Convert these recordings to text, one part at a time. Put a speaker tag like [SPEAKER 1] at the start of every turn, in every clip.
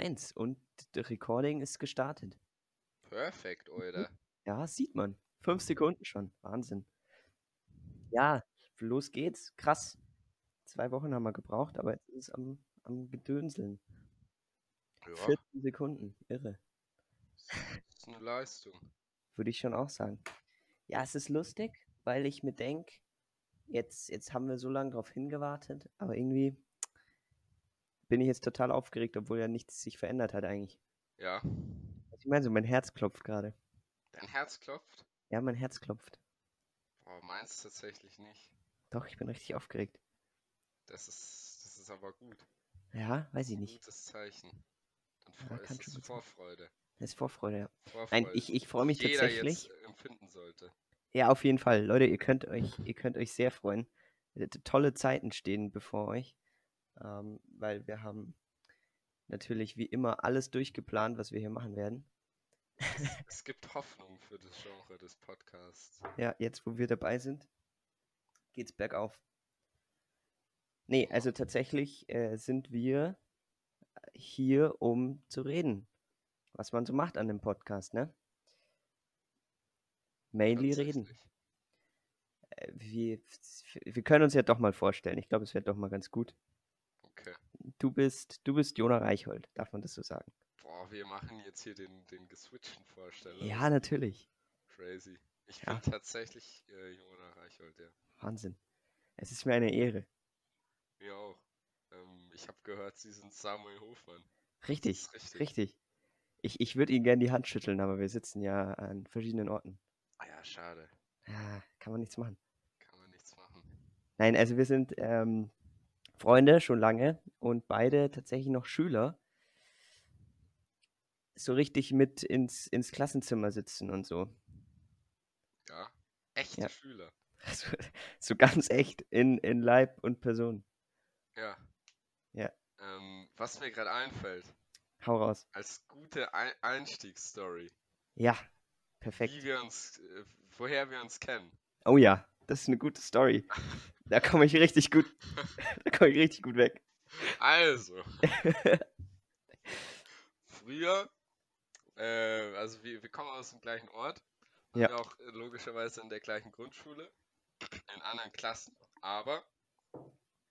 [SPEAKER 1] 1 und das Recording ist gestartet.
[SPEAKER 2] Perfekt, Alter.
[SPEAKER 1] Ja, sieht man. Fünf Sekunden schon. Wahnsinn. Ja, los geht's. Krass. Zwei Wochen haben wir gebraucht, aber jetzt ist es am, am Gedönseln.
[SPEAKER 2] Ja,
[SPEAKER 1] 14 Sekunden. Irre.
[SPEAKER 2] das ist eine Leistung.
[SPEAKER 1] Würde ich schon auch sagen. Ja, es ist lustig, weil ich mir denke, jetzt, jetzt haben wir so lange drauf hingewartet, aber irgendwie bin ich jetzt total aufgeregt, obwohl ja nichts sich verändert hat eigentlich.
[SPEAKER 2] Ja.
[SPEAKER 1] Ich meine, so mein Herz klopft gerade.
[SPEAKER 2] Dein Herz klopft?
[SPEAKER 1] Ja, mein Herz klopft.
[SPEAKER 2] Boah, meins tatsächlich nicht.
[SPEAKER 1] Doch, ich bin richtig aufgeregt.
[SPEAKER 2] Das ist, das ist aber gut.
[SPEAKER 1] Ja, weiß ich nicht.
[SPEAKER 2] Gutes Zeichen. Dann
[SPEAKER 1] Ja,
[SPEAKER 2] es ist
[SPEAKER 1] sein.
[SPEAKER 2] Vorfreude.
[SPEAKER 1] Das ist Vorfreude, ja.
[SPEAKER 2] Vorfreude.
[SPEAKER 1] Nein, ich, ich freue mich
[SPEAKER 2] jeder
[SPEAKER 1] tatsächlich.
[SPEAKER 2] jetzt empfinden sollte.
[SPEAKER 1] Ja, auf jeden Fall. Leute, ihr könnt euch, ihr könnt euch sehr freuen. Äh, Tolle Zeiten stehen bevor euch. Ähm, weil wir haben natürlich wie immer alles durchgeplant, was wir hier machen werden.
[SPEAKER 2] Es gibt Hoffnung für das Genre des Podcasts.
[SPEAKER 1] Ja, jetzt wo wir dabei sind, geht's bergauf. Nee, also tatsächlich äh, sind wir hier, um zu reden. Was man so macht an dem Podcast, ne? Mainly reden. Äh, wir, wir können uns ja doch mal vorstellen. Ich glaube, es wäre doch mal ganz gut. Du bist, du bist Jona Reichhold, darf man das so sagen?
[SPEAKER 2] Boah, wir machen jetzt hier den, den geswitchten Vorsteller.
[SPEAKER 1] Ja, natürlich.
[SPEAKER 2] Crazy. Ich
[SPEAKER 1] Ja.
[SPEAKER 2] bin tatsächlich äh, Jona Reichhold, ja.
[SPEAKER 1] Wahnsinn. Es ist mir eine Ehre.
[SPEAKER 2] Mir auch. Ähm, ich habe gehört, Sie sind Samuel Hofmann.
[SPEAKER 1] Richtig,
[SPEAKER 2] richtig.
[SPEAKER 1] richtig. Ich, ich würde Ihnen gerne die Hand schütteln, aber wir sitzen ja an verschiedenen Orten.
[SPEAKER 2] Ah ja, schade.
[SPEAKER 1] Ah, kann man nichts machen.
[SPEAKER 2] Kann man nichts machen.
[SPEAKER 1] Nein, also wir sind ähm, Freunde schon lange und beide tatsächlich noch Schüler. So richtig mit ins, ins Klassenzimmer sitzen und so.
[SPEAKER 2] Ja. Echte
[SPEAKER 1] Ja.
[SPEAKER 2] Schüler.
[SPEAKER 1] So, so ganz echt in, in Leib und Person.
[SPEAKER 2] Ja.
[SPEAKER 1] Ja.
[SPEAKER 2] Ähm, was mir gerade einfällt,
[SPEAKER 1] Hau raus.
[SPEAKER 2] als gute Ein Einstiegsstory,
[SPEAKER 1] Ja, perfekt.
[SPEAKER 2] wie wir uns, äh, woher wir uns kennen.
[SPEAKER 1] Oh ja, das ist eine gute Story. Da komme ich richtig gut, da komme ich richtig gut weg.
[SPEAKER 2] Also, früher, äh, also wir, wir kommen aus dem gleichen Ort,
[SPEAKER 1] Ja.
[SPEAKER 2] wir auch äh, logischerweise in der gleichen Grundschule, in anderen Klassen, aber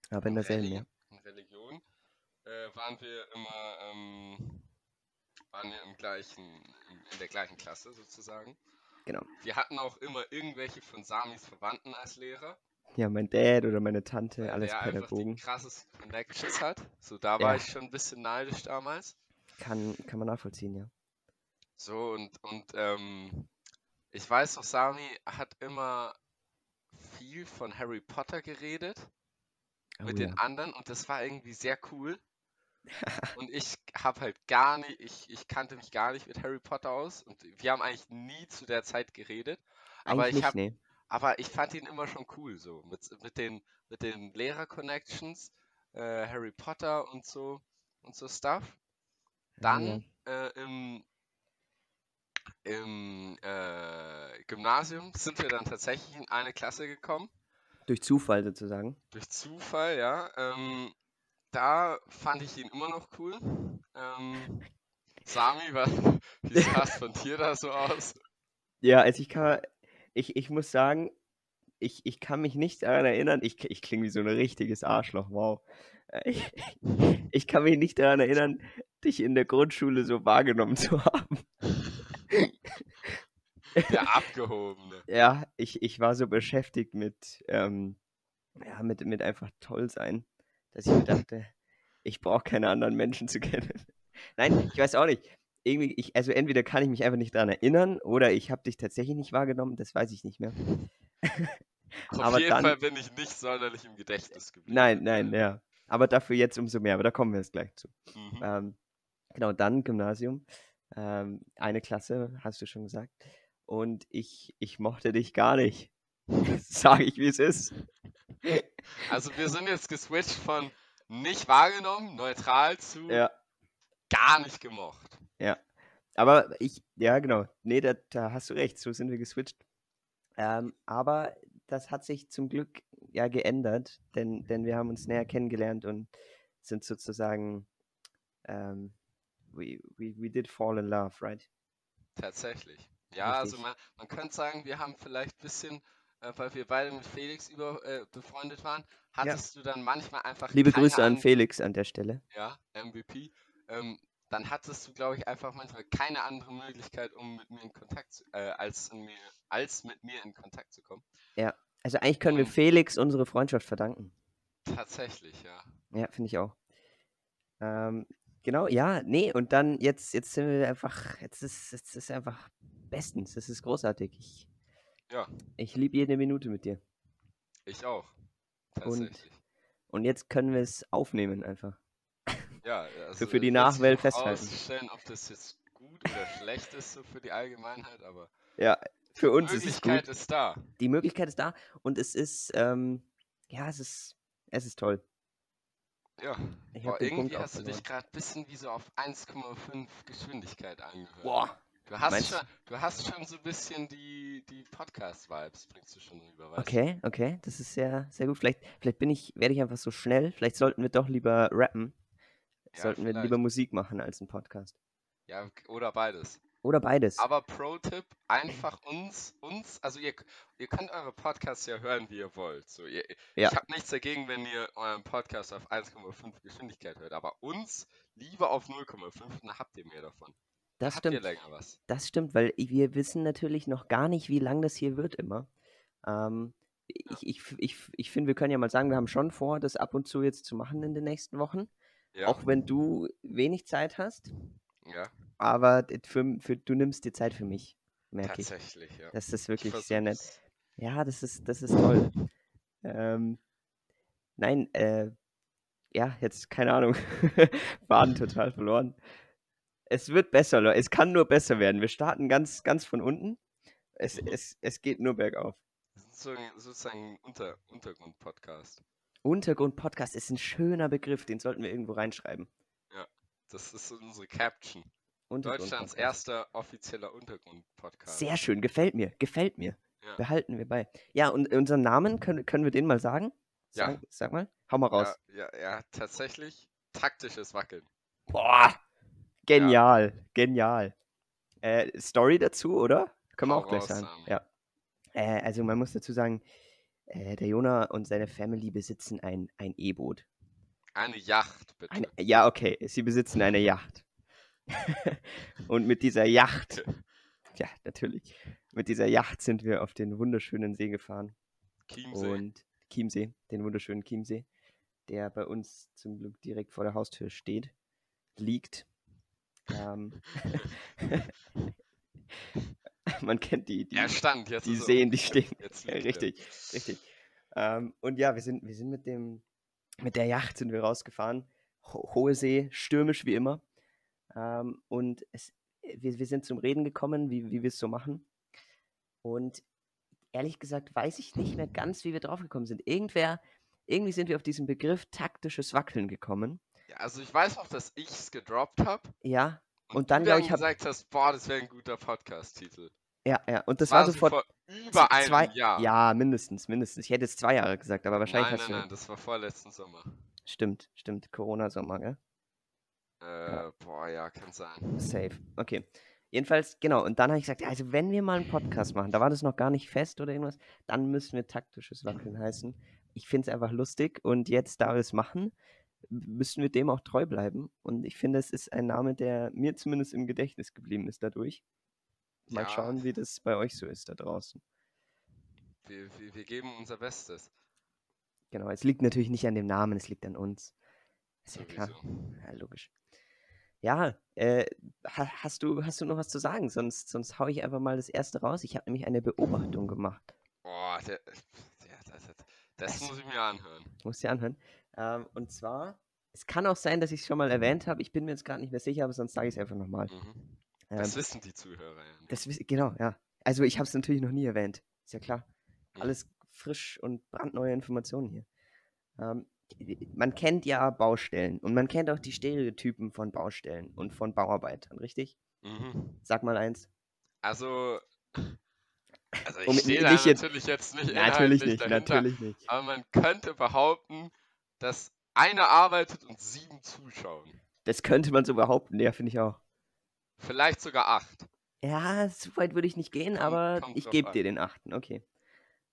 [SPEAKER 1] Aber in derselben, ja.
[SPEAKER 2] Religi- in Religion äh, waren wir immer, ähm, waren wir im gleichen, in der gleichen Klasse sozusagen.
[SPEAKER 1] Genau.
[SPEAKER 2] Wir hatten auch immer irgendwelche von Samis Verwandten als Lehrer,
[SPEAKER 1] Ja, mein Dad oder meine Tante,
[SPEAKER 2] weil
[SPEAKER 1] alles
[SPEAKER 2] der einfach die
[SPEAKER 1] Pädagogen.
[SPEAKER 2] krassesten Connections hat. So, da war
[SPEAKER 1] Ja.
[SPEAKER 2] ich schon ein bisschen neidisch damals.
[SPEAKER 1] Kann, kann man nachvollziehen, ja.
[SPEAKER 2] So, und, und ähm, ich weiß noch, Sami hat immer viel von Harry Potter geredet
[SPEAKER 1] Oh
[SPEAKER 2] mit
[SPEAKER 1] ja.
[SPEAKER 2] den anderen und das war irgendwie sehr cool. Und ich habe halt gar nicht, ich, ich kannte mich gar nicht mit Harry Potter aus und wir haben eigentlich nie zu der Zeit geredet. Aber
[SPEAKER 1] Eigentlich
[SPEAKER 2] ich hab,
[SPEAKER 1] nee.
[SPEAKER 2] aber ich fand ihn immer schon cool, so mit, mit den, mit den Lehrer-Connections, äh, Harry Potter und so und so Stuff. Dann äh, im, im äh, Gymnasium sind wir dann tatsächlich in eine Klasse gekommen.
[SPEAKER 1] Durch Zufall sozusagen.
[SPEAKER 2] Durch Zufall, ja. Ähm, da fand ich ihn immer noch cool. Ähm, Sami, was, wie sah es von dir da so aus?
[SPEAKER 1] Ja, also ich kann, ich, ich muss sagen, ich, ich kann mich nicht daran erinnern, ich, ich klinge wie so ein richtiges Arschloch, wow. Äh, Ich, ich kann mich nicht daran erinnern, dich in der Grundschule so wahrgenommen zu haben.
[SPEAKER 2] Der Abgehobene.
[SPEAKER 1] Ja, ich, ich war so beschäftigt mit, ähm, ja, mit, mit einfach toll sein, dass ich mir dachte, ich brauche keine anderen Menschen zu kennen. Nein, ich weiß auch nicht. Irgendwie, ich, also entweder kann ich mich einfach nicht daran erinnern oder ich habe dich tatsächlich nicht wahrgenommen, das weiß ich nicht mehr.
[SPEAKER 2] Auf
[SPEAKER 1] Aber
[SPEAKER 2] jeden
[SPEAKER 1] dann-
[SPEAKER 2] Fall bin ich nicht sonderlich im Gedächtnis geblieben.
[SPEAKER 1] Nein, nein, ja. Aber dafür jetzt umso mehr, aber da kommen wir jetzt gleich zu.
[SPEAKER 2] Mhm.
[SPEAKER 1] Ähm, genau, dann Gymnasium. Ähm, eine Klasse, hast du schon gesagt. Und ich, ich mochte dich gar nicht. Sage ich, wie es ist.
[SPEAKER 2] Also wir sind jetzt geswitcht von nicht wahrgenommen, neutral zu
[SPEAKER 1] Ja,
[SPEAKER 2] gar nicht gemocht.
[SPEAKER 1] aber ich, ja, genau. Nee, da, da hast du recht, so sind wir geswitcht. Ähm, aber das hat sich zum Glück ja geändert, denn, denn wir haben uns näher kennengelernt und sind sozusagen ähm, we, we, we did fall in love, right?
[SPEAKER 2] Tatsächlich. Ja, also
[SPEAKER 1] Richtig.
[SPEAKER 2] man, man könnte sagen, wir haben vielleicht ein bisschen, äh, weil wir beide mit Felix über, äh, befreundet waren, hattest du dann manchmal einfach
[SPEAKER 1] Liebe Grüße an Felix an der Stelle.
[SPEAKER 2] ja, MVP, ähm, dann hattest du, glaube ich, einfach manchmal keine andere Möglichkeit, um mit mir in Kontakt zu, äh, als, in mir, als mit mir in Kontakt zu kommen.
[SPEAKER 1] Also eigentlich können wir
[SPEAKER 2] Und-
[SPEAKER 1] Felix unsere Freundschaft verdanken.
[SPEAKER 2] Tatsächlich, ja.
[SPEAKER 1] Ja, finde ich auch. Ähm, genau, ja, nee, und dann jetzt, jetzt sind wir einfach, jetzt ist, jetzt ist einfach bestens, das ist großartig. Ich,
[SPEAKER 2] Ja,
[SPEAKER 1] ich liebe jede Minute mit dir.
[SPEAKER 2] ich auch.
[SPEAKER 1] Und-
[SPEAKER 2] Tatsächlich.
[SPEAKER 1] Und jetzt können wir es aufnehmen einfach.
[SPEAKER 2] Ja, also
[SPEAKER 1] für die Nachwelt festhalten.
[SPEAKER 2] ausstellen, ob das jetzt gut oder schlecht ist so für die Allgemeinheit, aber
[SPEAKER 1] Ja, für
[SPEAKER 2] die
[SPEAKER 1] uns ist es
[SPEAKER 2] Möglichkeit
[SPEAKER 1] gut.
[SPEAKER 2] ist da.
[SPEAKER 1] Die Möglichkeit ist da und es ist, ähm, ja, es ist, es ist toll.
[SPEAKER 2] Ja,
[SPEAKER 1] Ich
[SPEAKER 2] Boah,
[SPEAKER 1] Punkt
[SPEAKER 2] irgendwie hast du dich gerade ein bisschen wie so auf 1,5 Geschwindigkeit angehört.
[SPEAKER 1] Boah,
[SPEAKER 2] Du hast,
[SPEAKER 1] meinst
[SPEAKER 2] schon, du hast schon so ein bisschen die, die Podcast-Vibes, bringst du schon rüber, weißt du?
[SPEAKER 1] okay, okay, das ist sehr, sehr gut. Vielleicht, vielleicht bin ich, werde ich einfach so schnell. Vielleicht sollten wir doch lieber rappen.
[SPEAKER 2] Ja,
[SPEAKER 1] sollten wir
[SPEAKER 2] vielleicht.
[SPEAKER 1] lieber Musik machen als einen Podcast.
[SPEAKER 2] Ja, oder beides.
[SPEAKER 1] Oder beides.
[SPEAKER 2] Aber Pro-Tipp, einfach uns, uns, also ihr, ihr könnt eure Podcasts ja hören, wie ihr wollt. So, ihr,
[SPEAKER 1] Ja.
[SPEAKER 2] Ich habe nichts dagegen, wenn ihr euren Podcast auf 1,5 Geschwindigkeit hört, aber uns lieber auf 0,5, dann habt ihr mehr davon.
[SPEAKER 1] Das
[SPEAKER 2] habt
[SPEAKER 1] stimmt. Das stimmt, weil wir wissen natürlich noch gar nicht, wie lang das hier wird immer. Ähm, ich ich, ich, ich finde, wir können ja mal sagen, wir haben schon vor, das ab und zu jetzt zu machen in den nächsten Wochen.
[SPEAKER 2] Ja,
[SPEAKER 1] Auch wenn du wenig Zeit hast.
[SPEAKER 2] ja
[SPEAKER 1] Aber für, für, du nimmst dir Zeit für mich, merke ich.
[SPEAKER 2] tatsächlich, ja.
[SPEAKER 1] Das ist
[SPEAKER 2] Ich
[SPEAKER 1] wirklich sehr nett. Ja, das ist, das ist toll. ähm, nein, äh, ja, jetzt keine Ahnung. Baden total verloren. Es wird besser, Leute. Es kann nur besser werden. Wir starten ganz, ganz von unten. Es,
[SPEAKER 2] Mhm.
[SPEAKER 1] es, es geht nur bergauf.
[SPEAKER 2] Sozusagen ein Unter, Untergrund-Podcast.
[SPEAKER 1] Untergrund-Podcast ist ein schöner Begriff, den sollten wir irgendwo reinschreiben.
[SPEAKER 2] Das ist unsere Caption. Deutschlands erster offizieller Untergrund-Podcast.
[SPEAKER 1] Sehr schön, gefällt mir, gefällt mir.
[SPEAKER 2] Ja.
[SPEAKER 1] Behalten wir bei. Ja, und unseren Namen, können, können wir den mal sagen?
[SPEAKER 2] Ja.
[SPEAKER 1] Sag, sag mal, hau mal raus.
[SPEAKER 2] Ja, ja, ja, tatsächlich taktisches Wackeln.
[SPEAKER 1] Boah, genial, genial. Äh, Story dazu, oder? Können wir auch gleich sagen. Ja. Äh, also man muss dazu sagen, äh, der Jona und seine Family besitzen ein ein E-Boot.
[SPEAKER 2] Eine Yacht, bitte.
[SPEAKER 1] Eine, ja, okay, sie besitzen eine Yacht. und mit dieser Yacht, ja, natürlich, mit dieser Yacht sind wir auf den wunderschönen See gefahren.
[SPEAKER 2] Chiemsee.
[SPEAKER 1] Und Chiemsee, den wunderschönen Chiemsee, der bei uns zum Glück direkt vor der Haustür steht, liegt. Ähm, man kennt die, die,
[SPEAKER 2] er stand jetzt.
[SPEAKER 1] die
[SPEAKER 2] um.
[SPEAKER 1] die stehen.
[SPEAKER 2] Jetzt
[SPEAKER 1] richtig, richtig. Ähm, und ja, wir sind, wir sind mit dem, mit der Yacht sind wir rausgefahren. Ho hohe See, stürmisch wie immer. Ähm, und es, wir, wir sind zum Reden gekommen, wie, wie wir es so machen. Und ehrlich gesagt weiß ich nicht mehr ganz, wie wir draufgekommen sind. Irgendwer, irgendwie sind wir auf diesen Begriff taktisches Wackeln gekommen.
[SPEAKER 2] Ja, also ich weiß noch, dass ich es gedroppt habe.
[SPEAKER 1] Ja,
[SPEAKER 2] Und,
[SPEAKER 1] Und dann,
[SPEAKER 2] du
[SPEAKER 1] glaub
[SPEAKER 2] dann
[SPEAKER 1] ich, hab-
[SPEAKER 2] gesagt hast, boah, das wäre ein guter Podcast-Titel.
[SPEAKER 1] ja, ja. Und das war so
[SPEAKER 2] so
[SPEAKER 1] vor
[SPEAKER 2] vor über einem
[SPEAKER 1] zwei,
[SPEAKER 2] Jahr.
[SPEAKER 1] ja, mindestens, mindestens. Ich hätte jetzt zwei Jahre gesagt, aber wahrscheinlich
[SPEAKER 2] nein,
[SPEAKER 1] hast
[SPEAKER 2] nein,
[SPEAKER 1] du.
[SPEAKER 2] nein, das war vorletzten Sommer.
[SPEAKER 1] Stimmt, stimmt. Corona-Sommer, gell?
[SPEAKER 2] Äh, boah, ja, kann sein.
[SPEAKER 1] Safe. Okay. Jedenfalls, genau. Und dann habe ich gesagt, ja, also wenn wir mal einen Podcast machen, da war das noch gar nicht fest oder irgendwas, dann müssen wir taktisches Wackeln heißen. Ich finde es einfach lustig und jetzt, da wir es machen, müssen wir dem auch treu bleiben. Und ich finde, es ist ein Name, der mir zumindest im Gedächtnis geblieben ist dadurch. Mal
[SPEAKER 2] Ja.
[SPEAKER 1] schauen, wie das bei euch so ist da draußen.
[SPEAKER 2] Wir, wir, wir geben unser Bestes.
[SPEAKER 1] Genau, es liegt natürlich nicht an dem Namen, es liegt an uns. Ist ja klar. Ja, logisch. Ja, äh, ha, hast, du, hast du noch was zu sagen? Sonst, sonst hau ich einfach mal das erste raus. Ich habe nämlich eine Beobachtung gemacht.
[SPEAKER 2] Boah, der, der, das, das, das
[SPEAKER 1] Es-
[SPEAKER 2] muss ich mir anhören.
[SPEAKER 1] Muss dir anhören. Ähm, und zwar, es kann auch sein, dass ich es schon mal erwähnt habe. Ich bin mir jetzt gerade nicht mehr sicher, aber sonst sage ich es einfach nochmal.
[SPEAKER 2] Mhm.
[SPEAKER 1] Ähm,
[SPEAKER 2] Das wissen die Zuhörer ja
[SPEAKER 1] das genau, ja. Also ich habe es natürlich noch nie erwähnt. Ist ja klar.
[SPEAKER 2] Mhm.
[SPEAKER 1] Alles frisch und brandneue Informationen hier. Ähm, man kennt ja Baustellen und man kennt auch die Stereotypen von Baustellen und von Bauarbeitern, richtig?
[SPEAKER 2] Mhm.
[SPEAKER 1] Sag mal eins.
[SPEAKER 2] Also, also ich
[SPEAKER 1] Um-
[SPEAKER 2] stehe da natürlich jetzt nicht
[SPEAKER 1] Natürlich nicht,
[SPEAKER 2] dahinter,
[SPEAKER 1] natürlich nicht.
[SPEAKER 2] aber man könnte behaupten, dass einer arbeitet und sieben zuschauen.
[SPEAKER 1] Das könnte man so behaupten, ja, finde ich auch.
[SPEAKER 2] Vielleicht sogar acht.
[SPEAKER 1] Ja, so weit würde ich nicht gehen,
[SPEAKER 2] Kommt-
[SPEAKER 1] aber
[SPEAKER 2] kommt
[SPEAKER 1] ich gebe dir den achten, okay.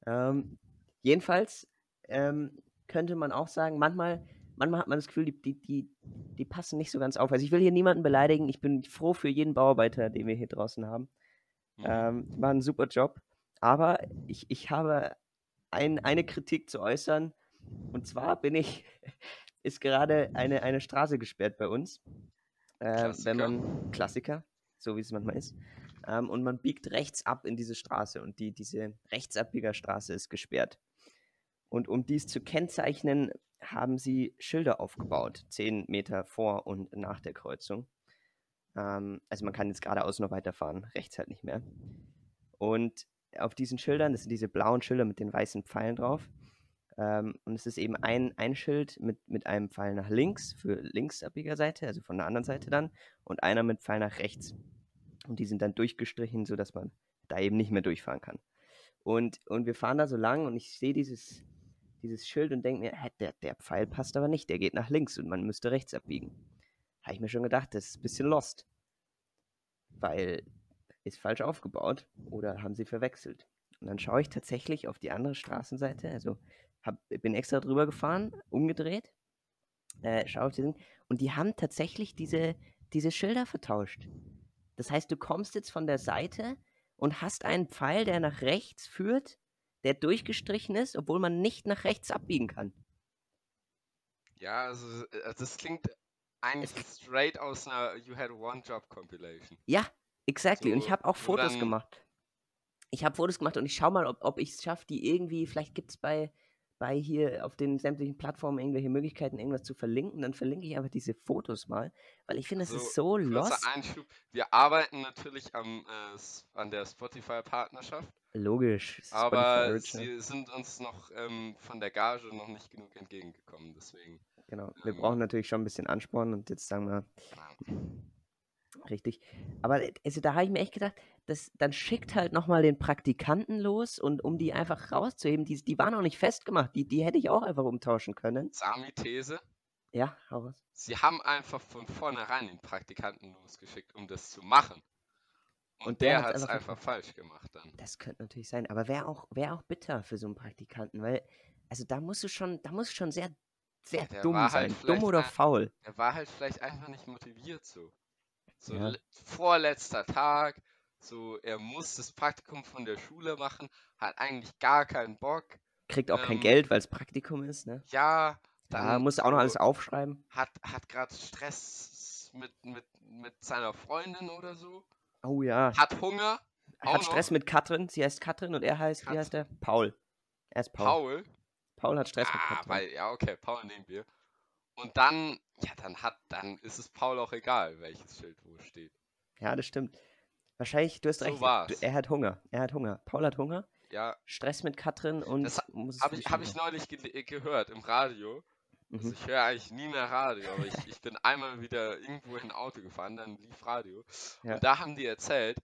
[SPEAKER 1] Ähm, jedenfalls ähm, könnte man auch sagen, manchmal, manchmal hat man das Gefühl, die, die, die, die passen nicht so ganz auf. Also ich will hier niemanden beleidigen, ich bin froh für jeden Bauarbeiter, den wir hier draußen haben.
[SPEAKER 2] Mhm.
[SPEAKER 1] Ähm, die machen einen super Job. Aber ich, ich habe ein, eine Kritik zu äußern. Und zwar bin ich, ist gerade eine, eine Straße gesperrt bei uns. Äh, wenn
[SPEAKER 2] Klassiker.
[SPEAKER 1] man, Klassiker, so wie es manchmal ist. Ähm, und man biegt rechts ab in diese Straße und die, diese Rechtsabbiegerstraße ist gesperrt. Und um dies zu kennzeichnen, haben sie Schilder aufgebaut, zehn Meter vor und nach der Kreuzung. Ähm, also man kann jetzt geradeaus noch weiterfahren, rechts halt nicht mehr. Und auf diesen Schildern, das sind diese blauen Schilder mit den weißen Pfeilen drauf. Ähm, und es ist eben ein, ein Schild mit, mit einem Pfeil nach links für Linksabbiegerseite, also von der anderen Seite dann, und einer mit Pfeil nach rechts. Und die sind dann durchgestrichen, sodass man da eben nicht mehr durchfahren kann. Und, und wir fahren da so lang und ich sehe dieses, dieses Schild und denke mir, hä, der, der Pfeil passt aber nicht, der geht nach links und man müsste rechts abbiegen. Habe ich mir schon gedacht, das ist ein bisschen lost. Weil ist falsch aufgebaut oder haben sie verwechselt. Und dann schaue ich tatsächlich auf die andere Straßenseite, also hab, bin extra drüber gefahren, umgedreht, äh, schaue auf die Ding, und die haben tatsächlich diese, diese Schilder vertauscht. Das heißt, du kommst jetzt von der Seite und hast einen Pfeil, der nach rechts führt, der durchgestrichen ist, obwohl man nicht nach rechts abbiegen kann.
[SPEAKER 2] Ja, also das klingt eigentlich straight aus einer You Had One Job Compilation.
[SPEAKER 1] Ja, exactly. und ich
[SPEAKER 2] So,
[SPEAKER 1] habe auch Fotos gemacht. Ich habe Fotos gemacht und ich schaue mal, ob, ob ich es schaffe, die irgendwie, vielleicht gibt es bei, bei hier auf den sämtlichen Plattformen irgendwelche Möglichkeiten, irgendwas zu verlinken. Dann verlinke ich einfach diese Fotos mal, weil ich finde, das ist so
[SPEAKER 2] kurzer
[SPEAKER 1] lost.
[SPEAKER 2] Einschub. Wir arbeiten natürlich am, äh, an der Spotify-Partnerschaft,
[SPEAKER 1] Logisch. Spotify
[SPEAKER 2] aber sie sind uns noch ähm, von der Gage noch nicht genug entgegengekommen. Deswegen.
[SPEAKER 1] Genau. Wir
[SPEAKER 2] ähm,
[SPEAKER 1] brauchen natürlich schon ein bisschen Ansporn und jetzt sagen wir. Richtig. Aber äh, also da habe ich mir echt gedacht, das, dann schickt halt nochmal den Praktikanten los und um die einfach rauszuheben, die, die waren auch nicht festgemacht, die, die hätte ich auch einfach umtauschen können.
[SPEAKER 2] Sami-These.
[SPEAKER 1] Ja, hau raus.
[SPEAKER 2] Sie haben einfach von vornherein den Praktikanten losgeschickt, um das zu machen. Und,
[SPEAKER 1] Und der
[SPEAKER 2] der hat es
[SPEAKER 1] einfach
[SPEAKER 2] einfach falsch gemacht dann.
[SPEAKER 1] Das könnte natürlich sein, aber wäre auch, wär auch bitter für so einen Praktikanten, weil, also da musst du schon, da musst du schon sehr, sehr
[SPEAKER 2] der
[SPEAKER 1] dumm
[SPEAKER 2] war
[SPEAKER 1] sein.
[SPEAKER 2] halt
[SPEAKER 1] dumm oder faul.
[SPEAKER 2] Er war halt vielleicht einfach nicht motiviert so. So
[SPEAKER 1] Ja.
[SPEAKER 2] le- vorletzter Tag, so er muss das Praktikum von der Schule machen, hat eigentlich gar keinen Bock.
[SPEAKER 1] Kriegt auch kein
[SPEAKER 2] ähm,
[SPEAKER 1] Geld, weil es Praktikum ist, ne?
[SPEAKER 2] Ja,
[SPEAKER 1] Da muss auch noch alles aufschreiben.
[SPEAKER 2] hat hat gerade Stress mit, mit, mit seiner Freundin oder so,
[SPEAKER 1] Oh ja.
[SPEAKER 2] hat Hunger,
[SPEAKER 1] Hat Stress
[SPEAKER 2] noch.
[SPEAKER 1] mit Katrin. Sie heißt Katrin und er heißt, wie heißt er? Paul. Er ist Paul.
[SPEAKER 2] Paul.
[SPEAKER 1] Paul hat Stress mit
[SPEAKER 2] Ah,
[SPEAKER 1] Katrin.
[SPEAKER 2] weil, ja, okay, Paul nehmen wir. Und dann, ja, dann hat, dann ist es Paul auch egal, welches Schild wo steht.
[SPEAKER 1] Ja, das stimmt. Wahrscheinlich, du hast
[SPEAKER 2] So
[SPEAKER 1] recht.
[SPEAKER 2] war's.
[SPEAKER 1] Er hat Hunger. Er hat Hunger. Paul hat Hunger.
[SPEAKER 2] Ja,
[SPEAKER 1] Stress mit Katrin und
[SPEAKER 2] Das habe ich, hab ich neulich äh, gehört im Radio. Also
[SPEAKER 1] Mhm.
[SPEAKER 2] ich höre eigentlich nie mehr Radio, aber ich, ich bin einmal wieder irgendwo in ein Auto gefahren, dann lief Radio.
[SPEAKER 1] Ja.
[SPEAKER 2] Und da haben die erzählt,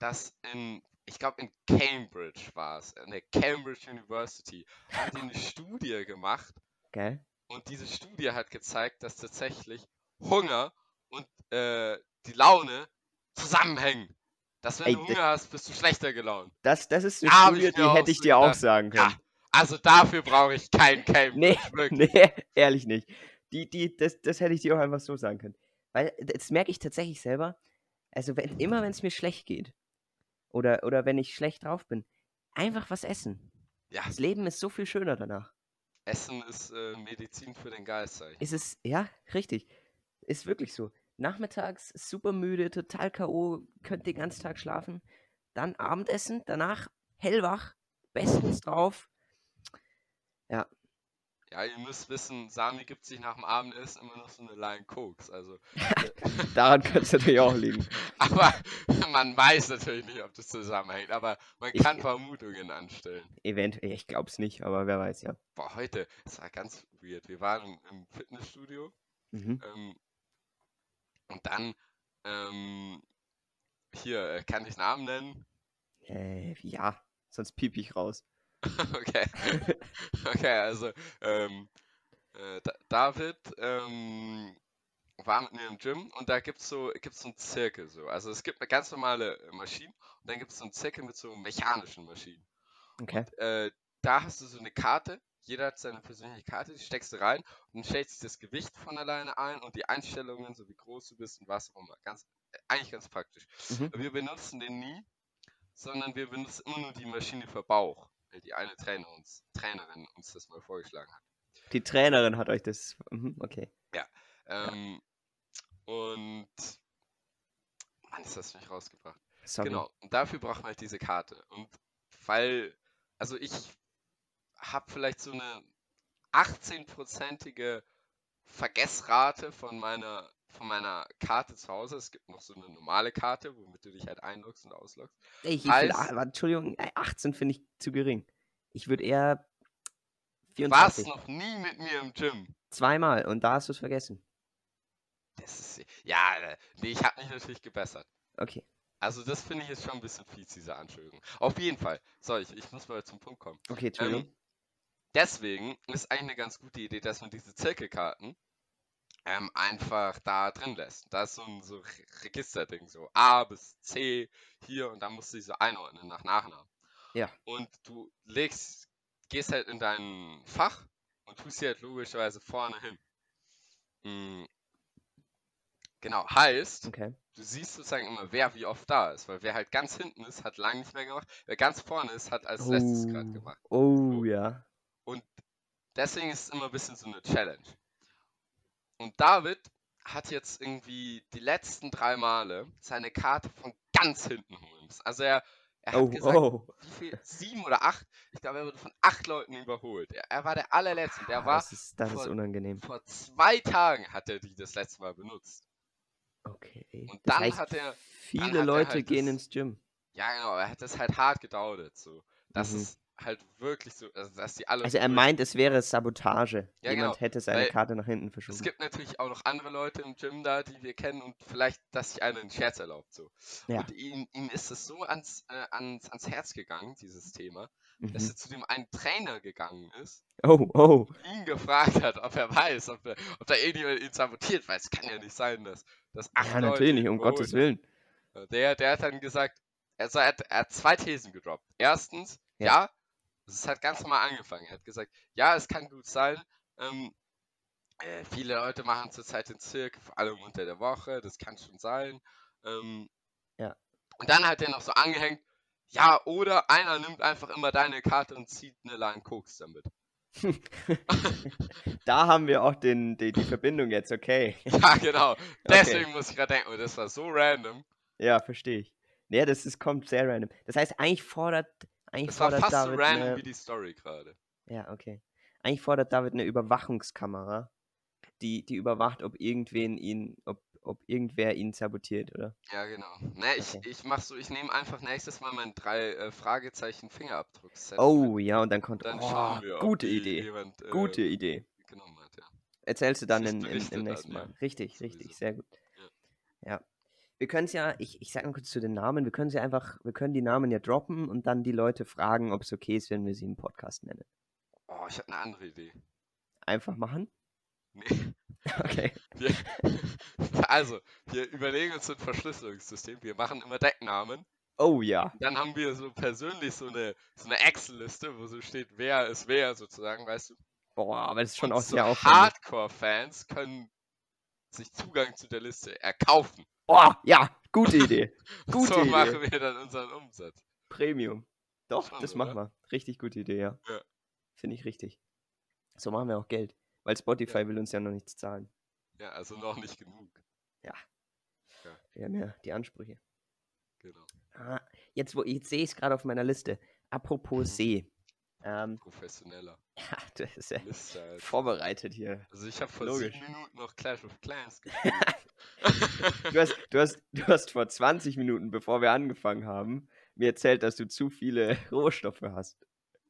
[SPEAKER 2] dass in, ich glaube in Cambridge war es, in der Cambridge University, haben die eine Studie gemacht
[SPEAKER 1] Gell?
[SPEAKER 2] Und diese Studie hat gezeigt, dass tatsächlich Hunger und äh, die Laune zusammenhängen. Dass wenn
[SPEAKER 1] Ey,
[SPEAKER 2] du Hunger hast, bist du schlechter gelaunt.
[SPEAKER 1] Das, das ist eine
[SPEAKER 2] Da
[SPEAKER 1] Studie, die hätte ich dir auch sagen können.
[SPEAKER 2] Ja, also dafür brauche ich kein Cambridge.
[SPEAKER 1] Nee, nee, ehrlich nicht. Die, die, das, das hätte ich dir auch einfach so sagen können. Weil das merke ich tatsächlich selber. Also wenn, immer wenn es mir schlecht geht oder, oder wenn ich schlecht drauf bin, einfach was essen.
[SPEAKER 2] Ja,
[SPEAKER 1] Das Leben ist so viel schöner danach.
[SPEAKER 2] Essen ist äh, Medizin für den Geist, sag ich.
[SPEAKER 1] Ist es, ja, richtig. Ist wirklich so. Nachmittags super müde, total K.O., könnt den ganzen Tag schlafen. Dann Abendessen, danach hellwach, bestens drauf.
[SPEAKER 2] Ja, ihr müsst wissen, Sami gibt sich nach dem Abendessen immer noch so eine Line Koks. Also,
[SPEAKER 1] Daran könnte es natürlich auch liegen.
[SPEAKER 2] aber man weiß natürlich nicht, ob das zusammenhängt. Aber man
[SPEAKER 1] Ich-
[SPEAKER 2] kann Vermutungen anstellen.
[SPEAKER 1] Eventuell, ich glaube es nicht, aber wer weiß, ja.
[SPEAKER 2] Boah, heute, das war ganz weird. Wir waren im, im Fitnessstudio
[SPEAKER 1] Mhm.
[SPEAKER 2] ähm, und dann, ähm, hier, äh, kann ich Namen nennen?
[SPEAKER 1] Äh, ja, sonst piep ich raus.
[SPEAKER 2] Okay. Okay, also ähm, äh, Da- David ähm, war mit mir im Gym und da gibt es so, gibt's so einen Zirkel so. Also es gibt eine ganz normale äh, Maschine und dann gibt es so einen Zirkel mit so mechanischen Maschinen.
[SPEAKER 1] Okay.
[SPEAKER 2] Und äh, da hast du so eine Karte, jeder hat seine persönliche Karte, die steckst du rein und dann stellt sich das Gewicht von alleine ein und die Einstellungen, so wie groß du bist und was auch immer. Ganz, äh, eigentlich ganz praktisch.
[SPEAKER 1] Mhm.
[SPEAKER 2] Wir benutzen den nie, sondern wir benutzen immer nur die Maschine für Bauch, weil die eine Trainer uns, Trainerin uns das mal vorgeschlagen hat.
[SPEAKER 1] Die Trainerin hat euch das. Mhm, okay.
[SPEAKER 2] Ähm, und Mann, ist das nicht rausgebracht.
[SPEAKER 1] Sorry.
[SPEAKER 2] Genau, und dafür braucht man halt diese Karte. Und weil, also ich habe vielleicht so eine 18-prozentige Vergessrate von meiner, von meiner Karte zu Hause. Es gibt noch so eine normale Karte, womit du dich halt einloggst und ausloggst.
[SPEAKER 1] Ich will,
[SPEAKER 2] Als-
[SPEAKER 1] warte, Entschuldigung, äh, 18 finde ich zu gering. Ich würde eher
[SPEAKER 2] Du warst
[SPEAKER 1] 24.
[SPEAKER 2] noch nie mit mir im Gym.
[SPEAKER 1] Zweimal und da hast du es vergessen.
[SPEAKER 2] Das ist, ja, äh, nee, ich habe mich natürlich gebessert.
[SPEAKER 1] Okay.
[SPEAKER 2] Also das finde ich jetzt schon ein bisschen fies, diese Anschuldigung. Auf jeden Fall. So, ich, ich muss mal zum Punkt kommen.
[SPEAKER 1] Okay, Entschuldigung.
[SPEAKER 2] Ähm, deswegen ist eigentlich eine ganz gute Idee, dass man diese Zirkelkarten ähm, einfach da drin lässt. Da ist so ein so Re- Registerding, so A bis C hier und dann musst du die so einordnen nach Nachnamen.
[SPEAKER 1] Ja.
[SPEAKER 2] Und du legst, gehst halt in dein Fach und tust sie halt logischerweise vorne hin. Mm. Genau, heißt,
[SPEAKER 1] okay.
[SPEAKER 2] du siehst sozusagen immer, wer wie oft da ist, weil wer halt ganz hinten ist, hat lange nicht mehr gemacht, wer ganz vorne ist, hat als letztes gerade
[SPEAKER 1] Oh,
[SPEAKER 2] gemacht.
[SPEAKER 1] oh ja.
[SPEAKER 2] Und deswegen ist es immer ein bisschen so eine Challenge. Und David hat jetzt irgendwie die letzten drei Male seine Karte von ganz hinten holen müssen. Also er, er hat
[SPEAKER 1] Oh,
[SPEAKER 2] gesagt,
[SPEAKER 1] oh.
[SPEAKER 2] wie viel? Sieben oder acht? Ich glaube, er wurde von acht Leuten überholt. Er, er war der allerletzte. Der
[SPEAKER 1] Ah,
[SPEAKER 2] war
[SPEAKER 1] das ist, das ist
[SPEAKER 2] vor-
[SPEAKER 1] unangenehm.
[SPEAKER 2] vor zwei Tagen hat er die das letzte Mal benutzt.
[SPEAKER 1] Okay.
[SPEAKER 2] Und
[SPEAKER 1] das
[SPEAKER 2] dann
[SPEAKER 1] heißt,
[SPEAKER 2] hat er,
[SPEAKER 1] viele
[SPEAKER 2] hat er
[SPEAKER 1] Leute
[SPEAKER 2] halt
[SPEAKER 1] gehen
[SPEAKER 2] das-
[SPEAKER 1] ins Gym.
[SPEAKER 2] ja genau, er hat das halt hart gedauert. So. Das
[SPEAKER 1] Mhm.
[SPEAKER 2] ist halt wirklich so, also, dass die alle
[SPEAKER 1] Also er meint, es wäre Sabotage.
[SPEAKER 2] Ja,
[SPEAKER 1] Jemand
[SPEAKER 2] genau,
[SPEAKER 1] hätte seine Karte nach hinten
[SPEAKER 2] Es
[SPEAKER 1] verschoben.
[SPEAKER 2] gibt natürlich auch noch andere Leute im Gym da, die wir kennen und vielleicht, dass sich einer einen Scherz erlaubt. So.
[SPEAKER 1] Ja.
[SPEAKER 2] Und ihm, ihm ist es so ans, äh, ans, ans Herz gegangen, dieses Thema, dass
[SPEAKER 1] Mhm.
[SPEAKER 2] er zu dem einen Trainer gegangen ist,
[SPEAKER 1] Oh, oh.
[SPEAKER 2] ihn gefragt hat, ob er weiß, ob, er, ob da irgendjemand ihn sabotiert, weil es kann ja nicht sein, dass, dass acht
[SPEAKER 1] Ja, natürlich nicht, um Gottes. Willen.
[SPEAKER 2] Der, der hat dann gesagt, also er, hat, er hat zwei Thesen gedroppt. Erstens,
[SPEAKER 1] Ja.
[SPEAKER 2] ja, es hat ganz normal angefangen. Er hat gesagt, ja, es kann gut sein. Ähm, äh, viele Leute machen zurzeit den Zirk, vor allem unter der Woche, das kann schon sein. Ähm,
[SPEAKER 1] Ja.
[SPEAKER 2] Und dann hat er noch so angehängt, ja, oder einer nimmt einfach immer deine Karte und zieht eine Line Koks damit.
[SPEAKER 1] da haben wir auch den, die, die Verbindung jetzt, okay.
[SPEAKER 2] Ja, genau. Deswegen muss ich gerade denken, oh, das war so random.
[SPEAKER 1] Ja, verstehe ich. Ja, das ist, kommt sehr random. Das heißt, eigentlich fordert, eigentlich
[SPEAKER 2] Das war fast so
[SPEAKER 1] David
[SPEAKER 2] random
[SPEAKER 1] eine,
[SPEAKER 2] wie die Story gerade.
[SPEAKER 1] Ja, okay. Eigentlich fordert David eine Überwachungskamera, die, die überwacht, ob irgendwen ihn, ob, ob irgendwer ihn sabotiert, oder?
[SPEAKER 2] Ja, genau. Ne, ich,
[SPEAKER 1] Okay.
[SPEAKER 2] ich mach so, ich nehme einfach nächstes Mal mein drei äh, Fragezeichen Fingerabdruckset.
[SPEAKER 1] Oh, ja, und dann kommt.
[SPEAKER 2] Dann
[SPEAKER 1] Oh,
[SPEAKER 2] wir,
[SPEAKER 1] gute Idee.
[SPEAKER 2] jemand äh,
[SPEAKER 1] Gute Idee.
[SPEAKER 2] hat, ja.
[SPEAKER 1] Erzählst du dann in, in, im
[SPEAKER 2] dann,
[SPEAKER 1] nächsten
[SPEAKER 2] ja.
[SPEAKER 1] Mal. Richtig, richtig,
[SPEAKER 2] Sowieso.
[SPEAKER 1] sehr gut. Ja. Wir können es ja, ich, ich sag mal kurz zu den Namen, wir können sie einfach, wir können die Namen ja droppen und dann die Leute fragen, ob es okay ist, wenn wir sie im Podcast nennen.
[SPEAKER 2] Oh, ich habe eine andere Idee.
[SPEAKER 1] Einfach machen?
[SPEAKER 2] Nee.
[SPEAKER 1] Okay.
[SPEAKER 2] Wir, also, wir überlegen uns so ein Verschlüsselungssystem. Wir machen immer Decknamen.
[SPEAKER 1] Oh ja.
[SPEAKER 2] Dann haben wir so persönlich so eine, so eine Excel-Liste, wo so steht, wer ist wer sozusagen, weißt du.
[SPEAKER 1] Boah, aber das ist schon
[SPEAKER 2] Und
[SPEAKER 1] auch
[SPEAKER 2] so
[SPEAKER 1] sehr aufwendig.
[SPEAKER 2] Hardcore-Fans können sich Zugang zu der Liste erkaufen.
[SPEAKER 1] Boah, ja, gute Idee. Gute
[SPEAKER 2] so
[SPEAKER 1] Idee.
[SPEAKER 2] machen wir dann unseren Umsatz.
[SPEAKER 1] Premium. Doch,
[SPEAKER 2] Schon,
[SPEAKER 1] das machen wir. Richtig gute Idee, ja.
[SPEAKER 2] Ja.
[SPEAKER 1] Finde ich richtig. So machen wir auch Geld. Weil Spotify will uns ja noch nichts zahlen.
[SPEAKER 2] Ja, also noch nicht genug.
[SPEAKER 1] Wir haben ja die Ansprüche.
[SPEAKER 2] Genau.
[SPEAKER 1] Ah, jetzt, wo, jetzt sehe ich es gerade auf meiner Liste. Apropos
[SPEAKER 2] Mhm.
[SPEAKER 1] See. Ähm,
[SPEAKER 2] Professioneller.
[SPEAKER 1] Ja, das ist ja
[SPEAKER 2] Liste, Alter.
[SPEAKER 1] vorbereitet hier.
[SPEAKER 2] Also ich habe vor
[SPEAKER 1] Logisch.
[SPEAKER 2] sieben Minuten noch Clash of Clans gespielt.
[SPEAKER 1] Du hast, du, hast, du hast vor 20 Minuten, bevor wir angefangen haben, mir erzählt, dass du zu viele Rohstoffe hast.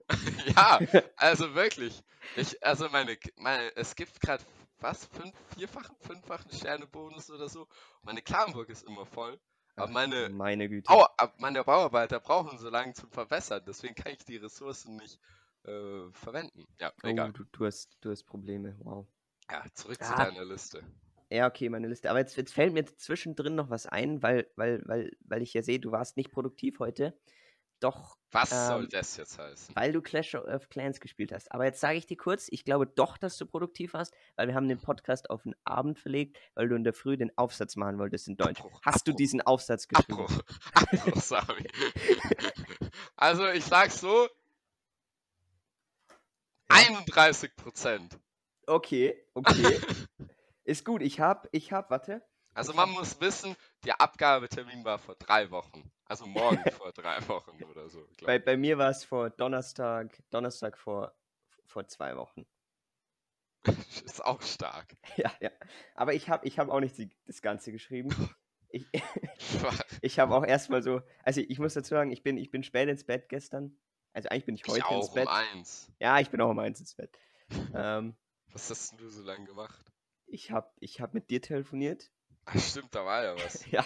[SPEAKER 2] ja, also wirklich. Ich, also meine, meine es gibt gerade was, fünf, vierfachen, fünffachen Sterne-Bonus oder so. Meine Klamburg ist immer voll. Aber meine,
[SPEAKER 1] Meine Güte.
[SPEAKER 2] Ab- meine Bauarbeiter brauchen so lange zum Verbessern, deswegen kann ich die Ressourcen nicht äh, verwenden. Ja,
[SPEAKER 1] Oh,
[SPEAKER 2] egal.
[SPEAKER 1] du, du, hast, du hast Probleme. Wow.
[SPEAKER 2] Ja, zurück zu
[SPEAKER 1] Ah.
[SPEAKER 2] deiner Liste.
[SPEAKER 1] Ja, okay, meine Liste. Aber jetzt, jetzt fällt mir zwischendrin noch was ein, weil, weil, weil, weil ich ja sehe, du warst nicht produktiv heute. Doch,
[SPEAKER 2] Was soll
[SPEAKER 1] ähm,
[SPEAKER 2] das jetzt heißen?
[SPEAKER 1] weil du Clash of Clans gespielt hast. Aber jetzt sage ich dir kurz, ich glaube doch, dass du produktiv warst, weil wir haben den Podcast auf den Abend verlegt, weil du in der Früh den Aufsatz machen wolltest in Deutsch.
[SPEAKER 2] Abbruch,
[SPEAKER 1] Hast du
[SPEAKER 2] Abbruch,
[SPEAKER 1] diesen Aufsatz geschrieben?
[SPEAKER 2] Abbruch, Abbruch, Sami. Also ich sag so. 31 Prozent.
[SPEAKER 1] Okay, okay. Ist gut. Ich hab, ich hab, warte.
[SPEAKER 2] Also man muss wissen, der Abgabetermin war vor drei Wochen. Also morgen vor drei Wochen oder so.
[SPEAKER 1] Bei, bei mir war es vor Donnerstag, Donnerstag vor, vor zwei Wochen.
[SPEAKER 2] Ist auch stark.
[SPEAKER 1] Ja, ja. Aber ich habe ich hab auch nicht die, das Ganze geschrieben. Ich, ich habe auch erstmal so, also ich muss dazu sagen, ich bin, ich bin spät ins Bett gestern. Also eigentlich bin ich heute
[SPEAKER 2] Ich
[SPEAKER 1] ins
[SPEAKER 2] auch
[SPEAKER 1] Bett.
[SPEAKER 2] um eins.
[SPEAKER 1] Ja, ich bin auch um eins ins Bett. ähm,
[SPEAKER 2] Was hast du so lange gemacht?
[SPEAKER 1] ich habe ich hab mit dir telefoniert.
[SPEAKER 2] Ach stimmt, da war ja was.
[SPEAKER 1] ja,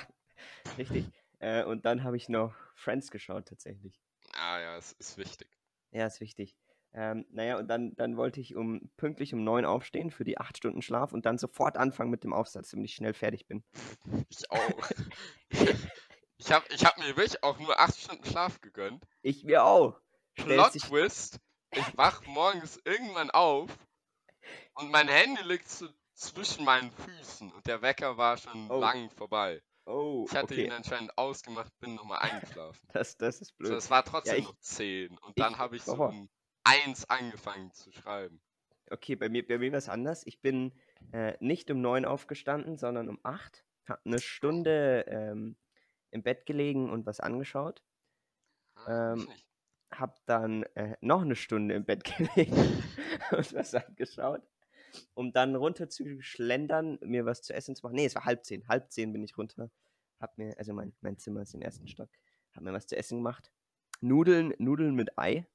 [SPEAKER 1] richtig. Äh, und dann habe ich noch Friends geschaut tatsächlich.
[SPEAKER 2] Ah ja, es ist wichtig.
[SPEAKER 1] Ja, ist wichtig. Ähm, naja, und dann, dann wollte ich um pünktlich um neun aufstehen für die acht Stunden Schlaf und dann sofort anfangen mit dem Aufsatz, damit ich schnell fertig bin.
[SPEAKER 2] Ich auch. Ich habe ich hab mir wirklich auch nur acht Stunden Schlaf gegönnt.
[SPEAKER 1] Ich mir auch.
[SPEAKER 2] Plot Twist, ich wach morgens irgendwann auf und mein Handy liegt so zwischen meinen Füßen und der Wecker war schon
[SPEAKER 1] Oh.
[SPEAKER 2] lang vorbei.
[SPEAKER 1] oh,
[SPEAKER 2] Ich hatte
[SPEAKER 1] okay.
[SPEAKER 2] ihn anscheinend ausgemacht, bin nochmal eingeschlafen.
[SPEAKER 1] Das, das ist
[SPEAKER 2] So,
[SPEAKER 1] blöd.
[SPEAKER 2] es war trotzdem
[SPEAKER 1] ich-
[SPEAKER 2] noch 10 und dann habe ich so um 1 angefangen zu schreiben.
[SPEAKER 1] Okay, bei mir, bei mir war es anders. Ich bin äh, nicht um neun aufgestanden, sondern um acht. Hab eine Stunde ähm, im Bett gelegen und was angeschaut.
[SPEAKER 2] Ah,
[SPEAKER 1] Ähm,
[SPEAKER 2] nicht.
[SPEAKER 1] Hab dann äh, noch eine Stunde im Bett gelegen und was angeschaut. Um dann runter zu schlendern, mir was zu essen zu machen. Nee, es war halb zehn. Halb zehn bin ich runter. Hab mir, also mein, mein Zimmer ist im ersten Stock. Hab mir was zu essen gemacht. Nudeln, Nudeln mit Ei.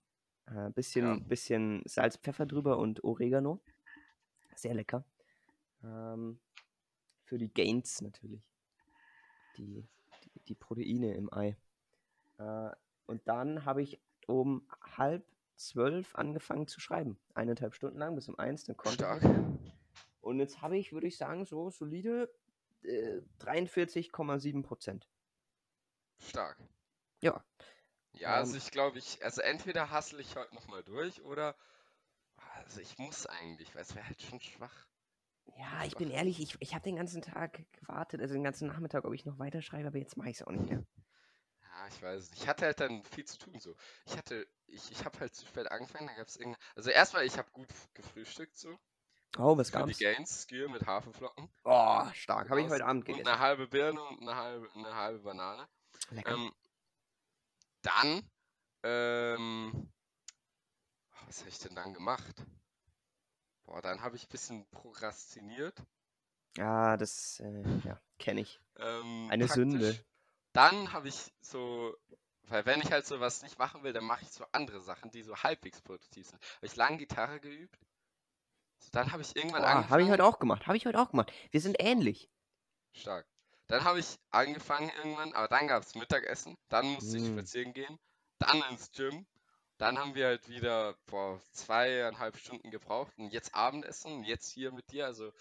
[SPEAKER 1] Äh, bisschen,
[SPEAKER 2] Ja.
[SPEAKER 1] bisschen Salz, Pfeffer drüber und Oregano. Sehr lecker. Ähm, für die Gains natürlich. Die, die, die Proteine im Ei. Äh, und dann habe ich um halb zwölf angefangen zu schreiben. Eineinhalb Stunden lang bis um eins, dann konnte
[SPEAKER 2] Stark.
[SPEAKER 1] ich. Und jetzt habe ich, würde ich sagen, so solide äh, 43,7 Prozent.
[SPEAKER 2] Stark.
[SPEAKER 1] Ja.
[SPEAKER 2] Ja, also
[SPEAKER 1] Ähm,
[SPEAKER 2] ich glaube, ich, also entweder hassle ich heute nochmal durch oder, also ich muss eigentlich, weil es wäre halt schon schwach.
[SPEAKER 1] Ja, ich bin ehrlich, ich, ich habe den ganzen Tag gewartet, also den ganzen Nachmittag, ob ich noch weiterschreibe, aber jetzt mache ich es auch nicht mehr.
[SPEAKER 2] Ich weiß nicht. Ich hatte halt dann viel zu tun so. Ich hatte, ich, ich habe halt zu spät angefangen, da gab es irgendeine, also erstmal, ich habe gut gefrühstückt so.
[SPEAKER 1] Oh, was
[SPEAKER 2] Für die
[SPEAKER 1] gab's?
[SPEAKER 2] Gains, Skier mit Haferflocken.
[SPEAKER 1] Oh, stark. Habe ich heute Abend
[SPEAKER 2] Und
[SPEAKER 1] gegessen.
[SPEAKER 2] eine halbe Birne und eine halbe, eine halbe Banane.
[SPEAKER 1] Lecker.
[SPEAKER 2] Ähm, dann, ähm, was habe ich denn dann gemacht? Boah, dann habe ich ein bisschen prokrastiniert.
[SPEAKER 1] Ja, das, äh, ja, kenne ich.
[SPEAKER 2] Ähm,
[SPEAKER 1] Eine Sünde.
[SPEAKER 2] Dann habe ich so, weil wenn ich halt sowas nicht machen will, dann mache ich so andere Sachen, die so halbwegs produktiv sind. Habe ich lange Gitarre geübt. So, dann habe ich irgendwann
[SPEAKER 1] habe
[SPEAKER 2] angefangen.
[SPEAKER 1] ich heute auch gemacht. Habe ich heute auch gemacht. Wir sind ähnlich.
[SPEAKER 2] Stark. Dann habe ich angefangen irgendwann, aber dann gab es Mittagessen, dann musste ich
[SPEAKER 1] Mm.
[SPEAKER 2] spazieren gehen, dann ins Gym, dann haben wir halt wieder boah, zweieinhalb Stunden gebraucht und jetzt Abendessen und jetzt hier mit dir, also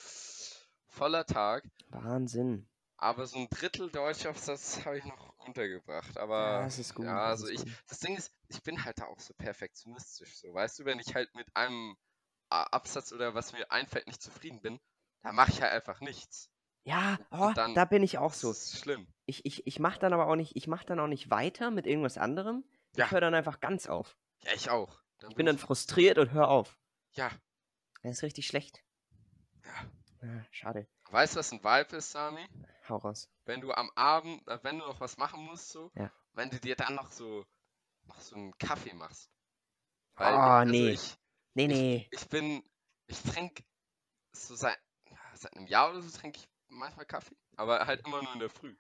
[SPEAKER 2] voller Tag.
[SPEAKER 1] Wahnsinn.
[SPEAKER 2] Aber so ein Drittel Deutschaufsatz habe ich noch untergebracht. Aber
[SPEAKER 1] das ist gut,
[SPEAKER 2] ja,
[SPEAKER 1] das
[SPEAKER 2] also
[SPEAKER 1] ist
[SPEAKER 2] ich,
[SPEAKER 1] gut.
[SPEAKER 2] das Ding ist, ich bin halt da auch so perfektionistisch. So, weißt du, wenn ich halt mit einem A- Absatz oder was mir einfällt nicht zufrieden bin, dann mache ich halt einfach nichts.
[SPEAKER 1] Ja, oh,
[SPEAKER 2] dann-
[SPEAKER 1] da bin ich auch
[SPEAKER 2] Das
[SPEAKER 1] so.
[SPEAKER 2] ist schlimm.
[SPEAKER 1] Ich, ich, ich mache dann aber auch nicht, ich mache dann auch nicht weiter mit irgendwas anderem.
[SPEAKER 2] Ja.
[SPEAKER 1] Ich höre dann einfach ganz auf.
[SPEAKER 2] Ja, ich auch.
[SPEAKER 1] Ich bin dann frustriert und höre auf.
[SPEAKER 2] Ja,
[SPEAKER 1] Das ist richtig schlecht.
[SPEAKER 2] ja.
[SPEAKER 1] Ja, schade.
[SPEAKER 2] Weißt du, was ein Vibe ist, Sami?
[SPEAKER 1] Hau raus.
[SPEAKER 2] Wenn du am Abend, äh, wenn du noch was machen musst, so,
[SPEAKER 1] Ja.
[SPEAKER 2] wenn du dir dann noch so, noch so einen Kaffee machst.
[SPEAKER 1] Oh,
[SPEAKER 2] also
[SPEAKER 1] nee.
[SPEAKER 2] Ich,
[SPEAKER 1] Nee,
[SPEAKER 2] ich,
[SPEAKER 1] nee.
[SPEAKER 2] ich bin, ich trinke so seit, ja, seit einem Jahr oder so trinke ich manchmal Kaffee, aber halt immer nur in der Früh.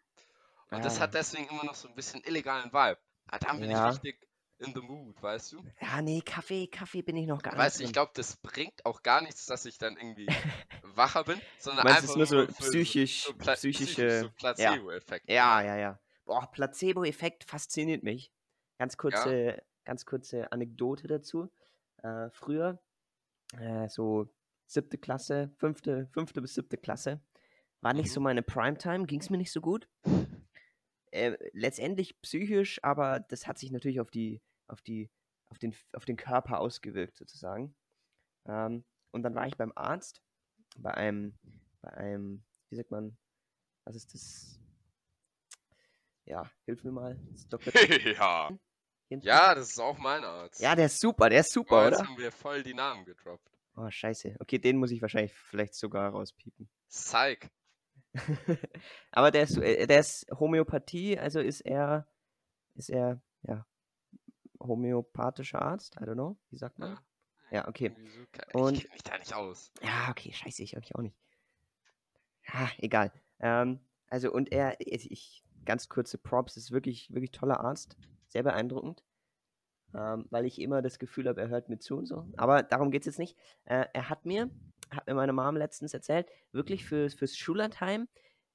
[SPEAKER 2] Und das
[SPEAKER 1] Ah.
[SPEAKER 2] hat deswegen immer noch so ein bisschen illegalen Vibe. Ah, dann bin
[SPEAKER 1] Ja.
[SPEAKER 2] ich richtig in the mood, weißt du?
[SPEAKER 1] Ja, nee, Kaffee, Kaffee bin ich noch gar
[SPEAKER 2] Weißt du,
[SPEAKER 1] nicht
[SPEAKER 2] ich glaube, das bringt auch gar nichts, dass ich dann irgendwie wacher bin, sondern
[SPEAKER 1] Meinst
[SPEAKER 2] einfach
[SPEAKER 1] nur so
[SPEAKER 2] für
[SPEAKER 1] psychisch,
[SPEAKER 2] so Pla
[SPEAKER 1] psychische...
[SPEAKER 2] so Placebo-Effekt.
[SPEAKER 1] Ja, ja, ja. Boah, Placebo-Effekt fasziniert mich. Ganz kurze, ganz kurze Anekdote dazu. Äh, früher, äh, so siebte Klasse, fünfte, fünfte bis siebte Klasse, War nicht
[SPEAKER 2] Mhm.
[SPEAKER 1] so meine Primetime, ging es mir nicht so gut. Äh, letztendlich psychisch, aber das hat sich natürlich auf die, auf die, auf den, auf den Körper ausgewirkt, sozusagen. Ähm, und dann war ich beim Arzt, bei einem, bei einem, wie sagt man, was ist das? Ja, hilf mir mal. Dr.
[SPEAKER 2] ja. Ja, das ist auch mein Arzt.
[SPEAKER 1] Ja, der ist super, der ist super,
[SPEAKER 2] jetzt
[SPEAKER 1] oder?
[SPEAKER 2] haben wir voll die Namen gedroppt.
[SPEAKER 1] Oh, scheiße. Okay, den muss ich wahrscheinlich vielleicht sogar rauspiepen.
[SPEAKER 2] Psych.
[SPEAKER 1] Aber der ist, äh, der ist Homöopathie, also ist er, ist er, ja, homöopathischer Arzt? I don't know. Wie sagt man?
[SPEAKER 2] Ja.
[SPEAKER 1] Ja, okay. Und-
[SPEAKER 2] ich kenne mich da nicht aus.
[SPEAKER 1] Ja, okay, scheiße, ich, ich auch nicht. Ja, egal. Ähm, also, und er, ich, ich, ganz kurze Props, ist wirklich, wirklich toller Arzt. Sehr beeindruckend. Ähm, weil ich immer das Gefühl habe, er hört mir zu und so. Aber darum geht es jetzt nicht. Äh, er hat mir, hat mir meine Mom letztens erzählt, wirklich für, fürs Schullandheim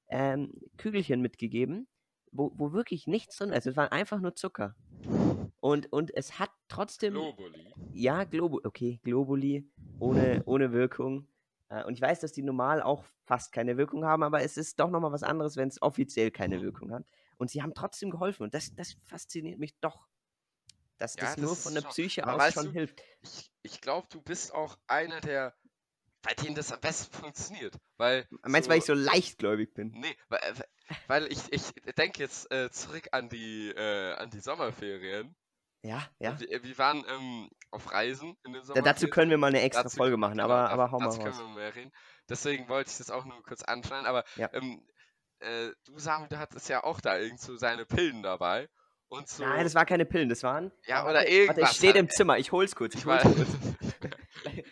[SPEAKER 1] ähm, Kügelchen mitgegeben, wo, wo wirklich nichts drin ist. Also, es waren einfach nur Zucker. Und, und es hat trotzdem.
[SPEAKER 2] Globuli.
[SPEAKER 1] Ja, Globu okay, Globuli ohne, ohne Wirkung. Äh, und ich weiß, dass die normal auch fast keine Wirkung haben, aber es ist doch nochmal was anderes, wenn es offiziell keine Wirkung hat. Und sie haben trotzdem geholfen. Und das, das fasziniert mich doch. Dass
[SPEAKER 2] Ja,
[SPEAKER 1] das nur von der
[SPEAKER 2] schon-
[SPEAKER 1] Psyche
[SPEAKER 2] aber
[SPEAKER 1] aus schon
[SPEAKER 2] du,
[SPEAKER 1] hilft.
[SPEAKER 2] Ich, ich glaube, du bist auch einer der, bei denen das am besten funktioniert. Weil.
[SPEAKER 1] Meinst du, weil ich so leichtgläubig bin?
[SPEAKER 2] Nee, weil, äh, weil ich, ich denke jetzt äh, zurück an die, äh, an die Sommerferien.
[SPEAKER 1] Ja, ja.
[SPEAKER 2] Wir, wir waren ähm, auf Reisen in den
[SPEAKER 1] Da,
[SPEAKER 2] Sommerferien.
[SPEAKER 1] dazu können wir mal eine extra
[SPEAKER 2] Dazu-
[SPEAKER 1] Folge machen,
[SPEAKER 2] genau,
[SPEAKER 1] aber, aber hau mal
[SPEAKER 2] dazu
[SPEAKER 1] raus.
[SPEAKER 2] können wir mehr reden. Deswegen wollte ich das auch nur kurz anschneiden. Aber
[SPEAKER 1] Ja.
[SPEAKER 2] ähm, äh, du, Samuel, du hattest ja auch da irgend so seine Pillen dabei. Und so.
[SPEAKER 1] Nein, das war keine Pillen, das waren.
[SPEAKER 2] Ja, oder
[SPEAKER 1] warte, Warte,
[SPEAKER 2] irgendwas
[SPEAKER 1] es steht
[SPEAKER 2] halt.
[SPEAKER 1] im Zimmer, ich hol's kurz. Ich
[SPEAKER 2] ich
[SPEAKER 1] hol's kurz.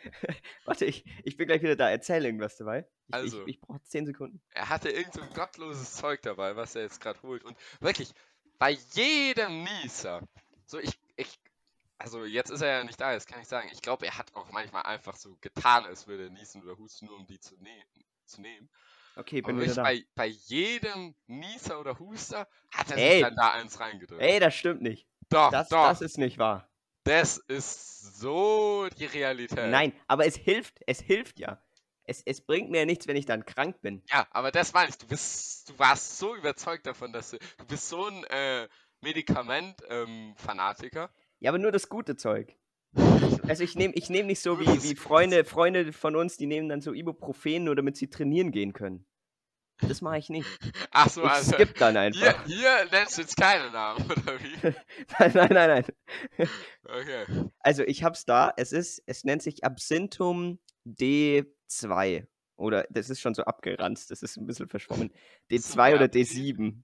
[SPEAKER 1] Warte, ich, ich bin gleich wieder da. Erzähl irgendwas dabei. Ich,
[SPEAKER 2] Also.
[SPEAKER 1] ich, ich brauche 10 Sekunden.
[SPEAKER 2] er hatte irgend so ein gottloses Zeug dabei, was er jetzt gerade holt. Und wirklich, bei jedem Nieser, so ich, ich, also jetzt ist er ja nicht da, jetzt kann ich sagen, ich glaube, er hat auch manchmal einfach so getan, als würde er niesen oder husten, nur um die zu, ne zu nehmen.
[SPEAKER 1] Okay, bin wieder
[SPEAKER 2] wirklich
[SPEAKER 1] da.
[SPEAKER 2] bei, bei jedem Nieser oder Huster hat er
[SPEAKER 1] Ey.
[SPEAKER 2] sich dann da eins reingedrückt.
[SPEAKER 1] Ey, das stimmt nicht.
[SPEAKER 2] doch,
[SPEAKER 1] Das,
[SPEAKER 2] doch,
[SPEAKER 1] das ist nicht wahr.
[SPEAKER 2] das ist so die Realität.
[SPEAKER 1] Nein, aber es hilft, es hilft ja. Es, es bringt mir ja nichts, wenn ich dann krank bin.
[SPEAKER 2] Ja, aber das meine ich. Du bist, du warst so überzeugt davon, dass du, du bist so ein äh, Medikament-Fanatiker.
[SPEAKER 1] Ja, aber nur das gute Zeug. Also ich nehme ich nehm nicht so wie, wie Freunde, Freunde von uns, die nehmen dann so Ibuprofen, nur damit sie trainieren gehen können. Das mache ich nicht.
[SPEAKER 2] Ach so,
[SPEAKER 1] Ich
[SPEAKER 2] also
[SPEAKER 1] skipp dann
[SPEAKER 2] hier,
[SPEAKER 1] einfach.
[SPEAKER 2] hier nennst du jetzt keine Namen, oder wie?
[SPEAKER 1] Nein, nein, nein, nein.
[SPEAKER 2] Okay.
[SPEAKER 1] Also ich hab's da. Es ist, es nennt sich Absinthum D2. Oder das ist schon so abgeranzt, das ist ein bisschen verschwommen.
[SPEAKER 2] Ist
[SPEAKER 1] D2 oder
[SPEAKER 2] Werbung.
[SPEAKER 1] D7.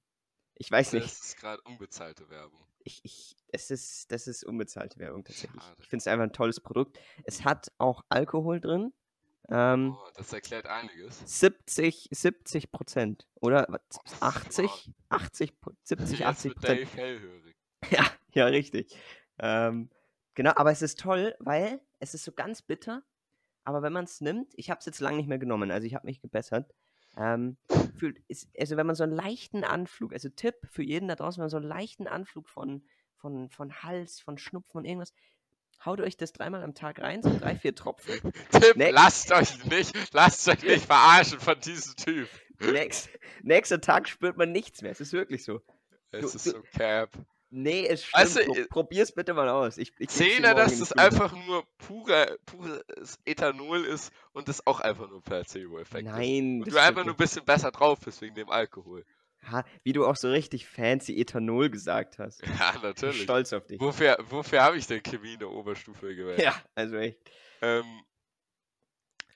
[SPEAKER 1] Ich weiß nicht.
[SPEAKER 2] Das ist gerade unbezahlte Werbung.
[SPEAKER 1] Ich, ich, es ist, das ist unbezahlte Werbung tatsächlich.
[SPEAKER 2] Schade.
[SPEAKER 1] Ich finde es einfach ein tolles Produkt. Es hat auch Alkohol drin. Ähm,
[SPEAKER 2] Oh, das erklärt einiges.
[SPEAKER 1] 70, 70 Prozent. Oder was, 80? 80, Pro- 70,
[SPEAKER 2] Jetzt
[SPEAKER 1] 80
[SPEAKER 2] wird
[SPEAKER 1] Prozent. Ja, ja, richtig. Ähm, genau, aber es ist toll, weil es ist so ganz bitter. Aber wenn man es nimmt, ich habe es jetzt lange nicht mehr genommen, also ich habe mich gebessert. Ähm, fühlt, ist, also wenn man so einen leichten Anflug, also Tipp für jeden da draußen, wenn man so einen leichten Anflug von, von, von Hals, von Schnupfen und irgendwas, haut euch das dreimal am Tag rein, so drei, vier Tropfen.
[SPEAKER 2] Tipp,
[SPEAKER 1] Ne-
[SPEAKER 2] lasst euch nicht, lasst euch nicht verarschen von diesem Typ.
[SPEAKER 1] Nächst, nächster Tag spürt man nichts mehr, es ist wirklich so.
[SPEAKER 2] Es
[SPEAKER 1] Du-
[SPEAKER 2] ist so cap.
[SPEAKER 1] Nee, es stimmt.
[SPEAKER 2] Weißt du, äh,
[SPEAKER 1] probier's bitte mal aus. Ich, ich morgen
[SPEAKER 2] dass
[SPEAKER 1] Schule.
[SPEAKER 2] einfach nur pure, pures Ethanol ist und das auch einfach nur Placebo-Effekt ist.
[SPEAKER 1] Nein,
[SPEAKER 2] Und du einfach nur ein bisschen besser drauf bist wegen dem Alkohol.
[SPEAKER 1] Ha, wie du auch so richtig fancy Ethanol gesagt hast.
[SPEAKER 2] Ja,
[SPEAKER 1] Ich bin
[SPEAKER 2] natürlich.
[SPEAKER 1] stolz auf dich.
[SPEAKER 2] Wofür, wofür habe ich denn Chemie in der Oberstufe gewählt?
[SPEAKER 1] Ja, also echt.
[SPEAKER 2] Ähm,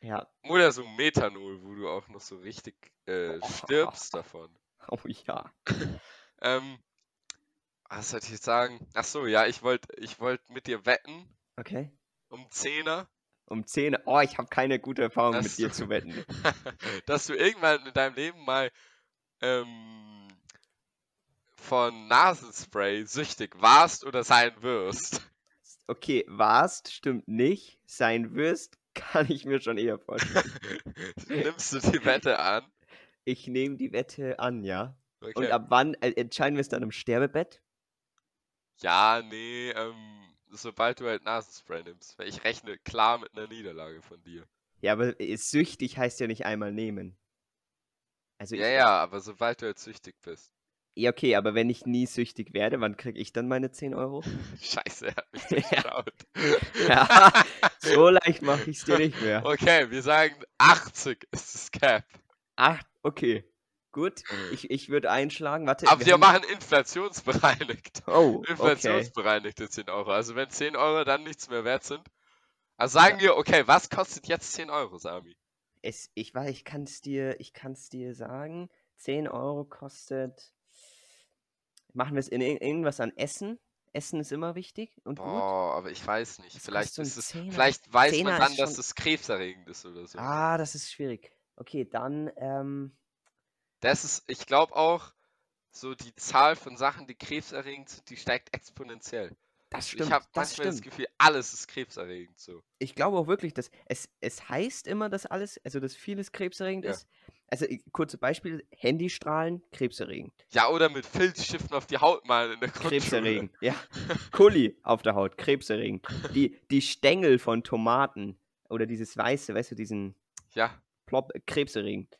[SPEAKER 1] Ja.
[SPEAKER 2] oder so Methanol, wo du auch noch so richtig äh, stirbst davon.
[SPEAKER 1] Oh ja.
[SPEAKER 2] Ähm, was sollte ich sagen? Ach so, ja, ich wollte ich wollt mit dir wetten
[SPEAKER 1] Okay.
[SPEAKER 2] um Zehner,
[SPEAKER 1] Um 10. Oh, ich habe keine gute Erfahrung
[SPEAKER 2] dass
[SPEAKER 1] mit dir
[SPEAKER 2] du,
[SPEAKER 1] zu wetten.
[SPEAKER 2] dass du irgendwann in deinem Leben mal ähm, von Nasenspray süchtig warst oder sein wirst.
[SPEAKER 1] Okay, warst, stimmt nicht. Sein wirst, kann ich mir schon eher vorstellen.
[SPEAKER 2] Nimmst du die Wette an?
[SPEAKER 1] Ich nehme die Wette an, ja. Und
[SPEAKER 2] Okay.
[SPEAKER 1] ab wann äh, entscheiden wir es dann im Sterbebett?
[SPEAKER 2] Ja, nee, ähm, sobald du halt Nasenspray nimmst. Weil ich rechne klar mit einer Niederlage von dir.
[SPEAKER 1] Ja, aber süchtig heißt ja nicht einmal nehmen. Also
[SPEAKER 2] Ja, ja, aber sobald du jetzt süchtig bist.
[SPEAKER 1] ja, okay, aber wenn ich nie süchtig werde, wann kriege ich dann meine 10 Euro?
[SPEAKER 2] Scheiße, er hat mich durchschaut.
[SPEAKER 1] Ja, so leicht mache ich es dir nicht mehr.
[SPEAKER 2] Okay, wir sagen 80 ist das Cap.
[SPEAKER 1] Ach, okay. Gut, ich, ich würde einschlagen. Warte,
[SPEAKER 2] Aber wir
[SPEAKER 1] haben-
[SPEAKER 2] machen inflationsbereinigt.
[SPEAKER 1] Oh, okay.
[SPEAKER 2] Inflationsbereinigte 10 Euro. Also wenn 10 Euro dann nichts mehr wert sind. Also sagen wir, okay, was kostet jetzt 10 Euro, Sami?
[SPEAKER 1] Es, ich weiß, ich kann es dir, ich kann's dir sagen. 10 Euro kostet. Machen wir es in ir- irgendwas an Essen? Essen ist immer wichtig und gut.
[SPEAKER 2] Boah, aber ich weiß nicht. Vielleicht
[SPEAKER 1] so
[SPEAKER 2] ist es,
[SPEAKER 1] Zehner?
[SPEAKER 2] vielleicht weiß
[SPEAKER 1] Zehner
[SPEAKER 2] man dann,
[SPEAKER 1] ist
[SPEAKER 2] dass
[SPEAKER 1] schon-
[SPEAKER 2] es krebserregend ist oder so.
[SPEAKER 1] Ah, das ist schwierig. Okay, dann, ähm,
[SPEAKER 2] Das ist, ich glaube auch, so die Zahl von Sachen, die krebserregend sind, die steigt exponentiell.
[SPEAKER 1] das
[SPEAKER 2] Ich
[SPEAKER 1] stimmt.
[SPEAKER 2] habe
[SPEAKER 1] das
[SPEAKER 2] manchmal das
[SPEAKER 1] stimmt.
[SPEAKER 2] Gefühl, alles ist krebserregend so.
[SPEAKER 1] Ich glaube auch wirklich, dass es, es heißt immer, dass alles, also dass vieles krebserregend
[SPEAKER 2] Ja.
[SPEAKER 1] ist. Also, ich- kurze Beispiel: Handystrahlen, krebserregend.
[SPEAKER 2] Ja, oder mit Filzstiften auf die Haut malen in der Grundschule.
[SPEAKER 1] Krebserregend, ja. Kuli auf der Haut, krebserregend. Die, die Stängel von Tomaten oder dieses Weiße, weißt du, diesen
[SPEAKER 2] Ja,
[SPEAKER 1] Plop, äh, krebserregend.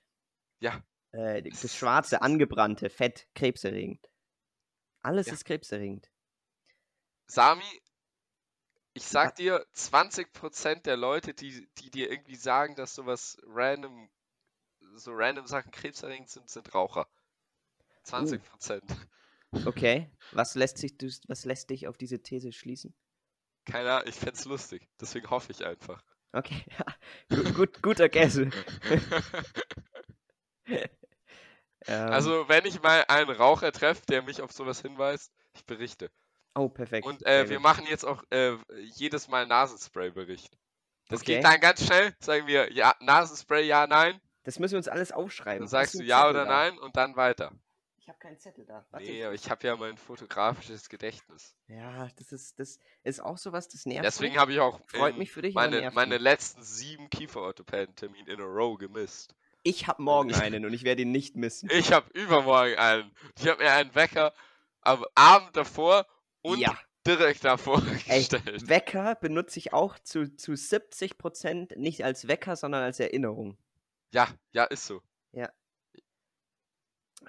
[SPEAKER 2] ja.
[SPEAKER 1] Äh, das schwarze, angebrannte Fett, krebserregend. Alles
[SPEAKER 2] Ja.
[SPEAKER 1] ist krebserregend.
[SPEAKER 2] Sami, ich sag dir, 20% der Leute, die, die dir irgendwie sagen, dass sowas random, so random Sachen krebserregend sind, sind Raucher. 20%.
[SPEAKER 1] Okay, was lässt, sich, was lässt dich auf diese These schließen?
[SPEAKER 2] Keine Ahnung, ich fänd's lustig. Deswegen hoffe ich einfach.
[SPEAKER 1] Okay, ja, gut, gut, guter Guess. Ähm,
[SPEAKER 2] Also, wenn ich mal einen Raucher treffe, der mich auf sowas hinweist, ich berichte.
[SPEAKER 1] oh, perfekt.
[SPEAKER 2] Und äh, wir machen jetzt auch äh, jedes Mal Nasenspray-Bericht. Das
[SPEAKER 1] Okay.
[SPEAKER 2] geht dann ganz schnell. Sagen wir ja, Nasenspray, ja, nein.
[SPEAKER 1] Das müssen wir uns alles aufschreiben.
[SPEAKER 2] Dann sagst
[SPEAKER 1] du
[SPEAKER 2] ja
[SPEAKER 1] Zettel
[SPEAKER 2] oder
[SPEAKER 1] da?
[SPEAKER 2] nein und dann weiter.
[SPEAKER 1] Ich habe keinen Zettel da. Warte,
[SPEAKER 2] Nee, aber ich habe ja mein fotografisches Gedächtnis.
[SPEAKER 1] Ja, das ist, das ist auch sowas, das nervt
[SPEAKER 2] Deswegen habe ich auch
[SPEAKER 1] Freut mich für dich,
[SPEAKER 2] meine, meine letzten sieben Kieferorthopäden-Termine in a row gemisst.
[SPEAKER 1] Ich habe morgen einen und ich werde ihn nicht missen.
[SPEAKER 2] Ich habe übermorgen einen. Ich habe mir einen Wecker am Abend davor und
[SPEAKER 1] ja,
[SPEAKER 2] direkt davor
[SPEAKER 1] ey,
[SPEAKER 2] gestellt.
[SPEAKER 1] Wecker benutze ich auch zu, zu 70% nicht als Wecker, sondern als Erinnerung.
[SPEAKER 2] Ja, ja, ist so.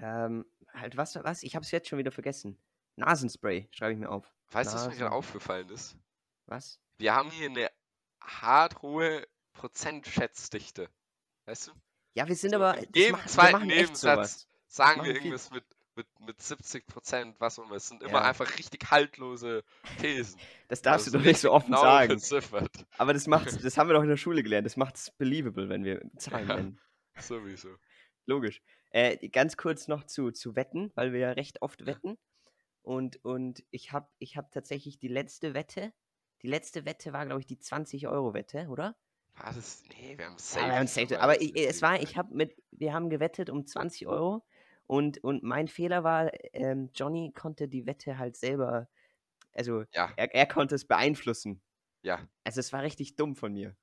[SPEAKER 1] Ähm, halt, was, was? Ich habe es jetzt schon wieder vergessen. Nasenspray, schreibe ich mir auf.
[SPEAKER 2] Weißt du, was mir gerade aufgefallen ist?
[SPEAKER 1] Was?
[SPEAKER 2] Wir haben hier eine hart hohe Prozentschätzdichte. Weißt du?
[SPEAKER 1] Ja, wir sind
[SPEAKER 2] So,
[SPEAKER 1] aber.
[SPEAKER 2] in
[SPEAKER 1] machen, wir
[SPEAKER 2] zweiten Nebensatz. Sagen wir
[SPEAKER 1] viel.
[SPEAKER 2] irgendwas mit, mit, mit 70 Prozent, was auch immer. Es sind immer
[SPEAKER 1] Ja.
[SPEAKER 2] einfach richtig haltlose Thesen.
[SPEAKER 1] Das darfst
[SPEAKER 2] Also
[SPEAKER 1] du doch nicht so offen
[SPEAKER 2] genau
[SPEAKER 1] sagen.
[SPEAKER 2] beziffert.
[SPEAKER 1] Aber das macht's, das haben wir doch in der Schule gelernt. Das macht's believable, wenn wir Zahlen
[SPEAKER 2] Ja.
[SPEAKER 1] nennen.
[SPEAKER 2] Sowieso.
[SPEAKER 1] Logisch. Äh, ganz kurz noch zu, zu Wetten, weil wir ja recht oft wetten. Und, und ich habe ich hab tatsächlich die letzte Wette. Die letzte Wette war, glaube ich, die 20-Euro-Wette, oder?
[SPEAKER 2] War das? Nee, wir haben
[SPEAKER 1] Ja,
[SPEAKER 2] safe.
[SPEAKER 1] wir haben safe, aber ich,
[SPEAKER 2] wir
[SPEAKER 1] es war, ich habe mit, wir haben gewettet um 20 Euro und, und mein Fehler war, ähm, Johnny konnte die Wette halt selber, also
[SPEAKER 2] Ja,
[SPEAKER 1] er, er konnte es beeinflussen.
[SPEAKER 2] ja.
[SPEAKER 1] Also es war richtig dumm von mir.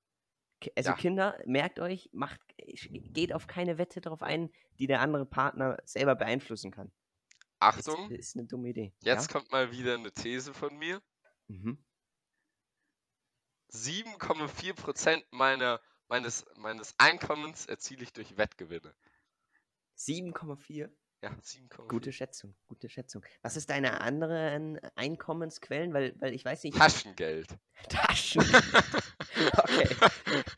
[SPEAKER 1] Also
[SPEAKER 2] Ja.
[SPEAKER 1] Kinder, merkt euch, macht, geht auf keine Wette darauf ein, die der andere Partner selber beeinflussen kann.
[SPEAKER 2] Achtung,
[SPEAKER 1] ist eine dumme Idee.
[SPEAKER 2] jetzt kommt mal wieder eine These von mir.
[SPEAKER 1] Ja? Mhm.
[SPEAKER 2] 7,4 Prozent meiner, meines, meines Einkommens erziele ich durch Wettgewinne.
[SPEAKER 1] 7,4.
[SPEAKER 2] Ja, 7,4.
[SPEAKER 1] Gute Schätzung, gute Schätzung. Was ist deine anderen Einkommensquellen? Weil, weil ich weiß nicht.
[SPEAKER 2] Taschengeld.
[SPEAKER 1] Taschen. Okay.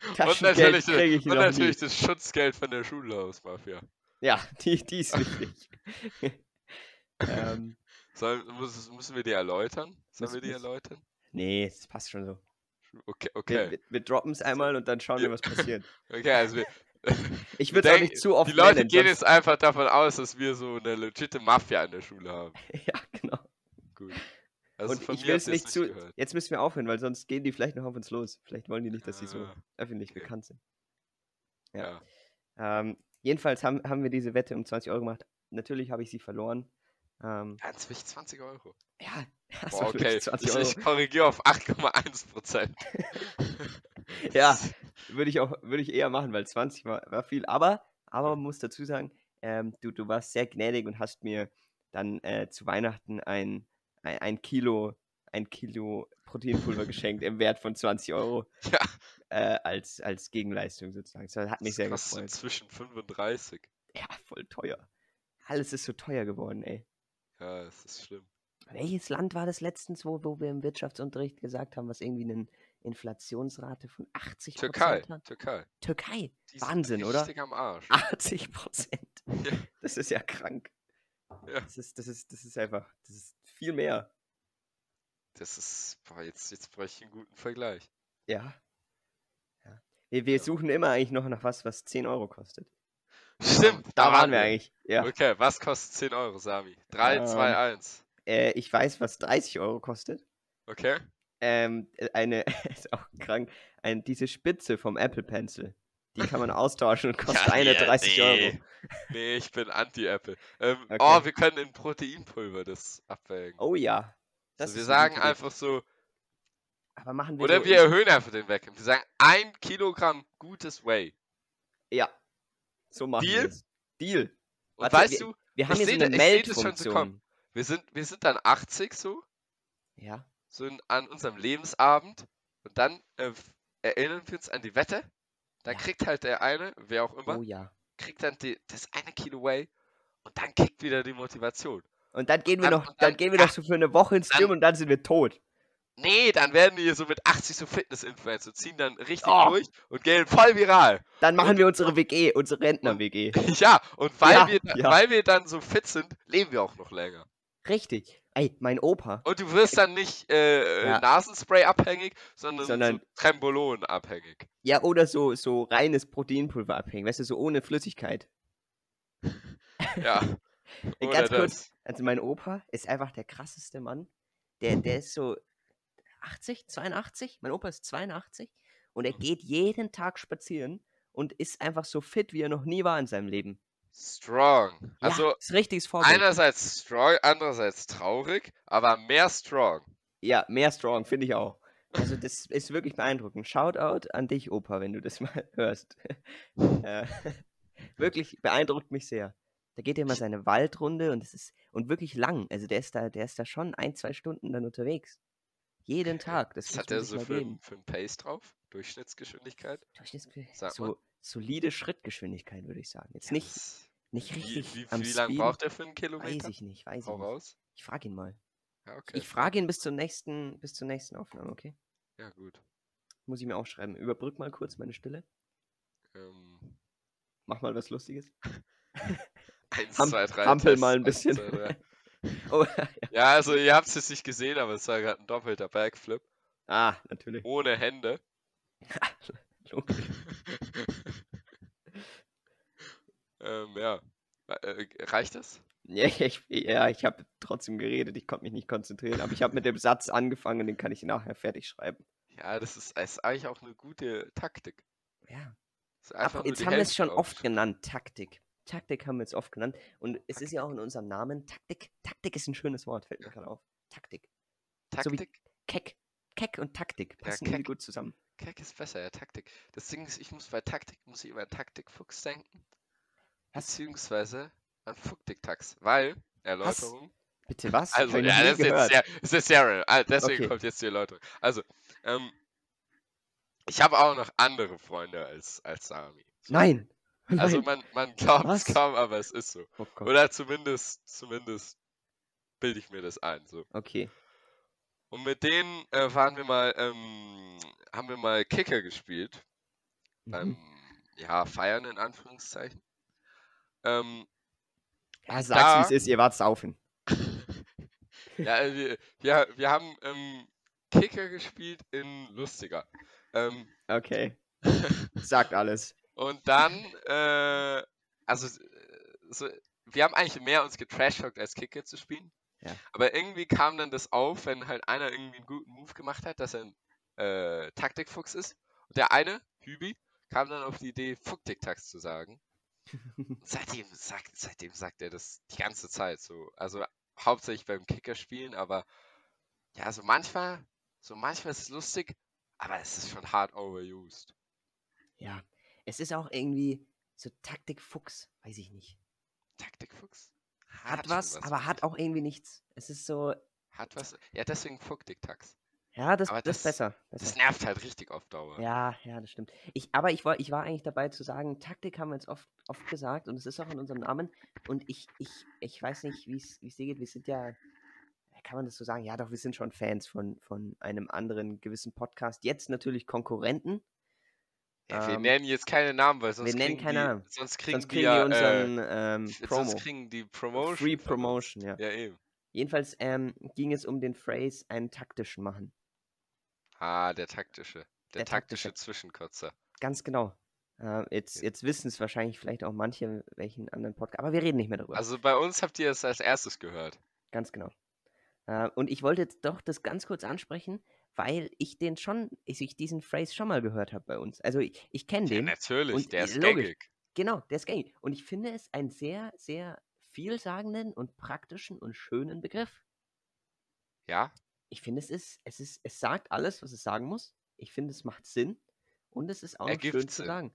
[SPEAKER 2] und
[SPEAKER 1] Taschengeld
[SPEAKER 2] natürlich,
[SPEAKER 1] krieg ich
[SPEAKER 2] und
[SPEAKER 1] noch nie.
[SPEAKER 2] natürlich das Schutzgeld von der Schulhausmafia.
[SPEAKER 1] Ja, die, die ist wichtig. ähm,
[SPEAKER 2] Sollen, müssen wir die erläutern? Sollen wir die erläutern?
[SPEAKER 1] nee, das passt schon so.
[SPEAKER 2] Okay,
[SPEAKER 1] Wir,
[SPEAKER 2] okay.
[SPEAKER 1] wir, wir droppen es einmal und dann schauen wir, was passiert.
[SPEAKER 2] Okay, also wir,
[SPEAKER 1] Ich würde es auch nicht zu oft
[SPEAKER 2] die Leute
[SPEAKER 1] nennen.
[SPEAKER 2] gehen jetzt einfach davon aus, dass wir so eine legitime Mafia in der Schule haben.
[SPEAKER 1] Ja, genau.
[SPEAKER 2] Gut. Also
[SPEAKER 1] und
[SPEAKER 2] von
[SPEAKER 1] ich will es nicht zu.
[SPEAKER 2] gehört.
[SPEAKER 1] Jetzt müssen wir aufhören, weil sonst gehen die vielleicht noch auf uns los. Vielleicht wollen die nicht, dass sie so
[SPEAKER 2] Ah,
[SPEAKER 1] öffentlich
[SPEAKER 2] okay.
[SPEAKER 1] bekannt sind. Ja.
[SPEAKER 2] Ja.
[SPEAKER 1] Ähm, jedenfalls haben, haben wir diese Wette um 20 Euro gemacht. Natürlich habe ich sie verloren. Ähm,
[SPEAKER 2] Ganz wichtig, 20 Euro.
[SPEAKER 1] ja, das
[SPEAKER 2] Boah, okay.
[SPEAKER 1] wirklich 20
[SPEAKER 2] Ich,
[SPEAKER 1] Euro.
[SPEAKER 2] ich korrigiere auf 8,1 Prozent.
[SPEAKER 1] Ja, würde ich auch, würde ich eher machen, weil 20 war, war viel. Aber, aber man muss dazu sagen, ähm, du, du warst sehr gnädig und hast mir dann äh, zu Weihnachten ein, ein, ein Kilo, ein Kilo Proteinpulver geschenkt im Wert von 20 Euro
[SPEAKER 2] Ja.
[SPEAKER 1] äh, als, als Gegenleistung sozusagen. Das hat mich
[SPEAKER 2] Das
[SPEAKER 1] sehr gefreut.
[SPEAKER 2] inzwischen 35.
[SPEAKER 1] Ja, voll teuer. Alles ist so teuer geworden, ey.
[SPEAKER 2] Ja, es ist schlimm.
[SPEAKER 1] Welches Land war das letztens, wo, wo wir im Wirtschaftsunterricht gesagt haben, was irgendwie eine Inflationsrate von 80
[SPEAKER 2] Türkei,
[SPEAKER 1] hat?
[SPEAKER 2] Türkei.
[SPEAKER 1] Türkei.
[SPEAKER 2] Die
[SPEAKER 1] Wahnsinn, oder?
[SPEAKER 2] Am Arsch.
[SPEAKER 1] 80 Prozent.
[SPEAKER 2] Ja.
[SPEAKER 1] Das ist ja krank.
[SPEAKER 2] Ja.
[SPEAKER 1] Das ist, das ist, das ist einfach, das ist viel mehr.
[SPEAKER 2] Das ist, boah, jetzt, jetzt bräuchte ich einen guten Vergleich.
[SPEAKER 1] Ja. ja. Wir, wir
[SPEAKER 2] Ja.
[SPEAKER 1] suchen immer eigentlich noch nach was, was 10 Euro kostet.
[SPEAKER 2] Stimmt,
[SPEAKER 1] Da waren wir eigentlich. Ja.
[SPEAKER 2] Okay, was kostet 10 Euro, Sami? 3,
[SPEAKER 1] Ähm.
[SPEAKER 2] 2, 1.
[SPEAKER 1] Äh, ich weiß, was 30 Euro kostet.
[SPEAKER 2] Okay?
[SPEAKER 1] Ähm, äh, eine, ist auch krank, ein, diese Spitze vom Apple Pencil. Die kann man austauschen und kostet
[SPEAKER 2] Ja,
[SPEAKER 1] eine
[SPEAKER 2] nee,
[SPEAKER 1] 30 Euro.
[SPEAKER 2] nee. Nee, ich bin Anti-Apple. Ähm,
[SPEAKER 1] Okay.
[SPEAKER 2] Oh, wir können in Proteinpulver das abwägen.
[SPEAKER 1] Oh ja. Das
[SPEAKER 2] so, wir
[SPEAKER 1] eine
[SPEAKER 2] sagen
[SPEAKER 1] Idee.
[SPEAKER 2] einfach so,
[SPEAKER 1] Aber machen wir
[SPEAKER 2] oder
[SPEAKER 1] so
[SPEAKER 2] wir erhöhen einfach den Wettkampf. Wir sagen ein Kilogramm gutes Whey.
[SPEAKER 1] Ja. So machen
[SPEAKER 2] Deal?
[SPEAKER 1] wir es. Deal.
[SPEAKER 2] Und
[SPEAKER 1] Warte,
[SPEAKER 2] weißt du,
[SPEAKER 1] Wir haben hier so
[SPEAKER 2] seh
[SPEAKER 1] eine
[SPEAKER 2] so
[SPEAKER 1] Meldfunktion.
[SPEAKER 2] kommen. wir sind, wir sind dann 80 so,
[SPEAKER 1] Ja.
[SPEAKER 2] so in, an unserem Lebensabend und dann äh, erinnern wir uns an die Wette. Dann
[SPEAKER 1] Ja.
[SPEAKER 2] kriegt halt der eine, wer auch immer,
[SPEAKER 1] Oh ja.
[SPEAKER 2] kriegt dann die, das eine Kilo Whey und dann kickt wieder die Motivation.
[SPEAKER 1] Und dann gehen wir
[SPEAKER 2] Dann-
[SPEAKER 1] noch, dann,
[SPEAKER 2] dann-
[SPEAKER 1] gehen wir noch so für eine Woche ins Gym und dann sind wir tot.
[SPEAKER 2] Nee, dann werden die so mit 80 so Fitness-Influencer, ziehen dann richtig
[SPEAKER 1] Oh.
[SPEAKER 2] durch und gehen voll viral.
[SPEAKER 1] Dann machen
[SPEAKER 2] Und-
[SPEAKER 1] wir unsere WG, unsere Rentner-WG.
[SPEAKER 2] Ja, und weil,
[SPEAKER 1] Ja,
[SPEAKER 2] wir,
[SPEAKER 1] ja.
[SPEAKER 2] weil wir dann so fit sind, leben wir auch noch länger.
[SPEAKER 1] Richtig. Ey, mein Opa.
[SPEAKER 2] Und du wirst dann nicht äh,
[SPEAKER 1] Ja.
[SPEAKER 2] äh, Nasenspray abhängig, sondern,
[SPEAKER 1] Sondern-
[SPEAKER 2] so Trembolon abhängig.
[SPEAKER 1] Ja, oder so, so reines Proteinpulver abhängen. Weißt du, so ohne Flüssigkeit.
[SPEAKER 2] Ja.
[SPEAKER 1] Ganz kurz.
[SPEAKER 2] das.
[SPEAKER 1] Also mein Opa ist einfach der krasseste Mann. Der, der ist so 80, 82. Mein Opa ist 82 und er
[SPEAKER 2] Mhm.
[SPEAKER 1] geht jeden Tag spazieren und ist einfach so fit, wie er noch nie war in seinem Leben.
[SPEAKER 2] Strong. Also
[SPEAKER 1] ja, ist richtiges Vorbild.
[SPEAKER 2] einerseits strong, andererseits traurig, aber mehr strong.
[SPEAKER 1] Ja, mehr strong, finde ich auch. Also das ist wirklich beeindruckend. Shoutout an dich, Opa, wenn du das mal hörst. äh, wirklich beeindruckt mich sehr. Da geht er mal seine Waldrunde und es ist und wirklich lang. Also der ist da, der ist da schon ein, zwei Stunden dann unterwegs. Jeden Tag. Das
[SPEAKER 2] Was hat er so für,
[SPEAKER 1] geben.
[SPEAKER 2] für ein Pace drauf? Durchschnittsgeschwindigkeit?
[SPEAKER 1] Durchschnittsge-
[SPEAKER 2] Sag mal.
[SPEAKER 1] So solide Schrittgeschwindigkeit, würde ich sagen. Jetzt nicht,
[SPEAKER 2] Das-
[SPEAKER 1] nicht
[SPEAKER 2] Wie,
[SPEAKER 1] richtig
[SPEAKER 2] wie,
[SPEAKER 1] am
[SPEAKER 2] wie lange braucht er für einen
[SPEAKER 1] Weiß
[SPEAKER 2] Kilometer?
[SPEAKER 1] ich nicht, weiß ich
[SPEAKER 2] Hau
[SPEAKER 1] nicht.
[SPEAKER 2] raus.
[SPEAKER 1] Ich frage ihn mal.
[SPEAKER 2] Ja, okay.
[SPEAKER 1] Ich frage ihn bis zur nächsten, bis zur nächsten Aufnahme, okay?
[SPEAKER 2] Ja, gut.
[SPEAKER 1] Muss ich mir auch schreiben. Überbrück mal kurz meine Stille.
[SPEAKER 2] Ähm,
[SPEAKER 1] Mach mal was Lustiges.
[SPEAKER 2] eins,
[SPEAKER 1] Ham-
[SPEAKER 2] zwei, drei.
[SPEAKER 1] hampel
[SPEAKER 2] Test,
[SPEAKER 1] mal ein bisschen.
[SPEAKER 2] zwei, drei.
[SPEAKER 1] Oh, ja.
[SPEAKER 2] Ja, also ihr habt es jetzt nicht gesehen, aber es war gerade ein doppelter Backflip.
[SPEAKER 1] Ah, natürlich.
[SPEAKER 2] Ohne Hände.
[SPEAKER 1] Logisch.
[SPEAKER 2] ähm, ja. Äh, reicht das?
[SPEAKER 1] Ja, ich, ja, ich habe trotzdem geredet. Ich konnte mich nicht konzentrieren. Aber ich habe mit dem Satz angefangen, den kann ich nachher fertig schreiben.
[SPEAKER 2] Ja, das ist, ist eigentlich auch eine gute Taktik.
[SPEAKER 1] Ja. Jetzt haben wir es schon oft genannt. Taktik. Taktik haben wir jetzt oft genannt. Und es ist ja auch in unserem Namen Taktik. Taktik ist ein schönes Wort, fällt mir
[SPEAKER 2] Ja.
[SPEAKER 1] gerade auf. Taktik. so
[SPEAKER 2] Taktik?
[SPEAKER 1] Keck. Keck und Taktik
[SPEAKER 2] Ja,
[SPEAKER 1] passen irgendwie
[SPEAKER 2] keck.
[SPEAKER 1] gut zusammen.
[SPEAKER 2] Keck ist besser, ja, Taktik. Das Ding ist, ich muss bei Taktik, muss ich immer an Taktikfuchs denken.
[SPEAKER 1] Was?
[SPEAKER 2] Beziehungsweise an Fuckdiktax. Weil, Erläuterung.
[SPEAKER 1] Bitte was?
[SPEAKER 2] Also, ja, das ist, jetzt sehr, das ist sehr real. Ah, Deswegen
[SPEAKER 1] Okay.
[SPEAKER 2] kommt jetzt die Erläuterung. Also, ähm, ich habe auch noch andere Freunde als, als Sami. So.
[SPEAKER 1] Nein.
[SPEAKER 2] Also man, man glaubt es kaum, aber es ist so.
[SPEAKER 1] Oh.
[SPEAKER 2] Oder zumindest, zumindest bilde ich mir das ein. So.
[SPEAKER 1] Okay.
[SPEAKER 2] Und mit denen äh, waren wir mal, ähm, haben wir mal Kicker gespielt.
[SPEAKER 1] Mhm.
[SPEAKER 2] Beim, ja, Feiern in Anführungszeichen. Ähm,
[SPEAKER 1] Ja, sag's, wie es
[SPEAKER 2] da-
[SPEAKER 1] ist. Ihr wart saufen.
[SPEAKER 2] ja, wir, wir, wir haben ähm, Kicker gespielt in Lustiger. Ähm,
[SPEAKER 1] Okay. Sagt alles.
[SPEAKER 2] Und dann, äh, also, äh, so, wir haben eigentlich mehr uns getrashtalkt als Kicker zu spielen.
[SPEAKER 1] Ja.
[SPEAKER 2] Aber irgendwie kam dann das auf, wenn halt einer irgendwie einen guten Move gemacht hat, dass er ein äh, Taktikfuchs ist. Und der eine, Hübi, kam dann auf die Idee, Fucktiktax zu sagen. Und seitdem sagt, seitdem sagt er das die ganze Zeit so. Also hauptsächlich beim Kicker spielen, aber ja, so manchmal, so manchmal ist es lustig, aber es ist schon hart overused.
[SPEAKER 1] Ja. Es ist auch irgendwie so Taktik-Fuchs. Weiß ich nicht.
[SPEAKER 2] Taktikfuchs?
[SPEAKER 1] Hat
[SPEAKER 2] schon
[SPEAKER 1] was, aber
[SPEAKER 2] finde
[SPEAKER 1] hat auch irgendwie nichts. Es ist so.
[SPEAKER 2] Hat was. Ja, deswegen Fucktiktax.
[SPEAKER 1] Ja, das,
[SPEAKER 2] Aber
[SPEAKER 1] das ist
[SPEAKER 2] das,
[SPEAKER 1] besser.
[SPEAKER 2] das
[SPEAKER 1] besser.
[SPEAKER 2] nervt halt richtig auf Dauer.
[SPEAKER 1] Ja, ja, das stimmt. Ich, aber ich war, ich war eigentlich dabei zu sagen, Taktik haben wir jetzt oft, oft gesagt und es ist auch in unserem Namen. Und ich, ich, ich weiß nicht, wie es dir geht. Wir sind ja, kann man das so sagen? Ja, doch, wir sind schon Fans von, von einem anderen gewissen Podcast. Jetzt natürlich Konkurrenten.
[SPEAKER 2] Ja, wir
[SPEAKER 1] Ähm,
[SPEAKER 2] nennen jetzt keine Namen, weil sonst
[SPEAKER 1] wir nennen
[SPEAKER 2] kriegen
[SPEAKER 1] keine
[SPEAKER 2] die,
[SPEAKER 1] Namen.
[SPEAKER 2] sonst kriegen
[SPEAKER 1] Sonst
[SPEAKER 2] die
[SPEAKER 1] kriegen
[SPEAKER 2] ja,
[SPEAKER 1] die unseren
[SPEAKER 2] äh,
[SPEAKER 1] ähm, Promo.
[SPEAKER 2] sonst kriegen die Promotion.
[SPEAKER 1] Free. Promotion, ja.
[SPEAKER 2] Ja, eben.
[SPEAKER 1] Jedenfalls ähm, ging es um den Phrase einen taktischen machen.
[SPEAKER 2] Ah, der taktische. Der,
[SPEAKER 1] Der taktische.
[SPEAKER 2] taktische Zwischenkotzer.
[SPEAKER 1] Ganz genau. Äh, jetzt
[SPEAKER 2] Ja.
[SPEAKER 1] jetzt wissen es wahrscheinlich vielleicht auch manche, welchen anderen Podcast. Aber wir reden nicht mehr darüber.
[SPEAKER 2] Also bei uns habt ihr es als erstes gehört.
[SPEAKER 1] Ganz genau. Äh, und ich wollte jetzt doch das ganz kurz ansprechen, weil ich den schon, ich, diesen Phrase schon mal gehört habe bei uns. Also ich, ich kenne
[SPEAKER 2] Ja,
[SPEAKER 1] den.
[SPEAKER 2] natürlich,
[SPEAKER 1] und,
[SPEAKER 2] der ist
[SPEAKER 1] logisch.
[SPEAKER 2] gängig.
[SPEAKER 1] Genau, der ist gängig. Und ich finde es einen sehr, sehr vielsagenden und praktischen und schönen Begriff.
[SPEAKER 2] Ja,
[SPEAKER 1] Ich finde, es ist, es ist, es sagt alles, was es sagen muss. Ich finde, es macht Sinn. Und es ist auch schön zu sagen.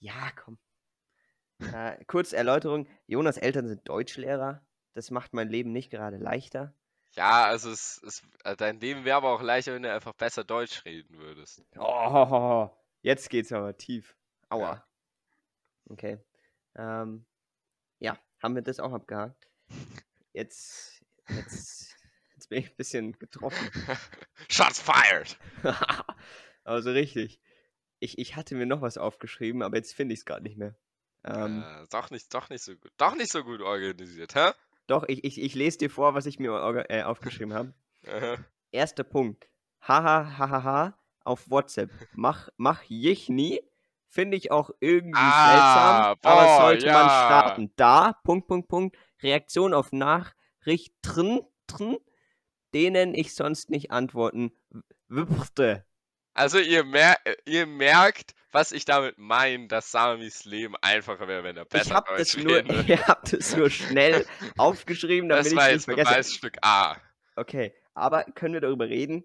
[SPEAKER 1] Ja, komm. Äh, kurz Erläuterung: Jonas Eltern sind Deutschlehrer. Das macht mein Leben nicht gerade leichter.
[SPEAKER 2] Ja, also es, es, äh, dein Leben wäre aber auch leichter, wenn du einfach besser Deutsch reden würdest.
[SPEAKER 1] Oh, jetzt geht's aber tief. Aua.
[SPEAKER 2] Ja.
[SPEAKER 1] Okay. Ähm, ja, haben wir das auch abgehakt. Jetzt, jetzt, jetzt bin ich ein bisschen getroffen.
[SPEAKER 2] Shots fired!
[SPEAKER 1] also richtig. Ich, ich hatte mir noch was aufgeschrieben, aber jetzt finde ich es gerade nicht mehr. Ähm,
[SPEAKER 2] äh, doch nicht, doch nicht so gut. Doch nicht so gut organisiert, hä?
[SPEAKER 1] Doch, ich, ich, ich lese dir vor, was ich mir äh, aufgeschrieben habe. Erster Punkt. Haha, haha, ha, auf WhatsApp. Mach, mach ich nie. Finde ich auch irgendwie
[SPEAKER 2] Ah,
[SPEAKER 1] seltsam, aber
[SPEAKER 2] boah,
[SPEAKER 1] sollte man
[SPEAKER 2] ja.
[SPEAKER 1] starten. Da, Punkt, Punkt, Punkt, Reaktion auf Nachrichten, denen ich sonst nicht antworten würde.
[SPEAKER 2] Also ihr, mer ihr merkt, was ich damit meine, dass Samis Leben einfacher wäre, wenn er
[SPEAKER 1] Ich
[SPEAKER 2] besser
[SPEAKER 1] habe das,
[SPEAKER 2] Deutsch
[SPEAKER 1] nur,
[SPEAKER 2] reden würde.
[SPEAKER 1] ich hab das nur schnell aufgeschrieben, damit
[SPEAKER 2] Das
[SPEAKER 1] ich
[SPEAKER 2] war
[SPEAKER 1] es nicht
[SPEAKER 2] jetzt
[SPEAKER 1] vergesse.
[SPEAKER 2] Beweisstück A.
[SPEAKER 1] Okay, aber können wir darüber reden?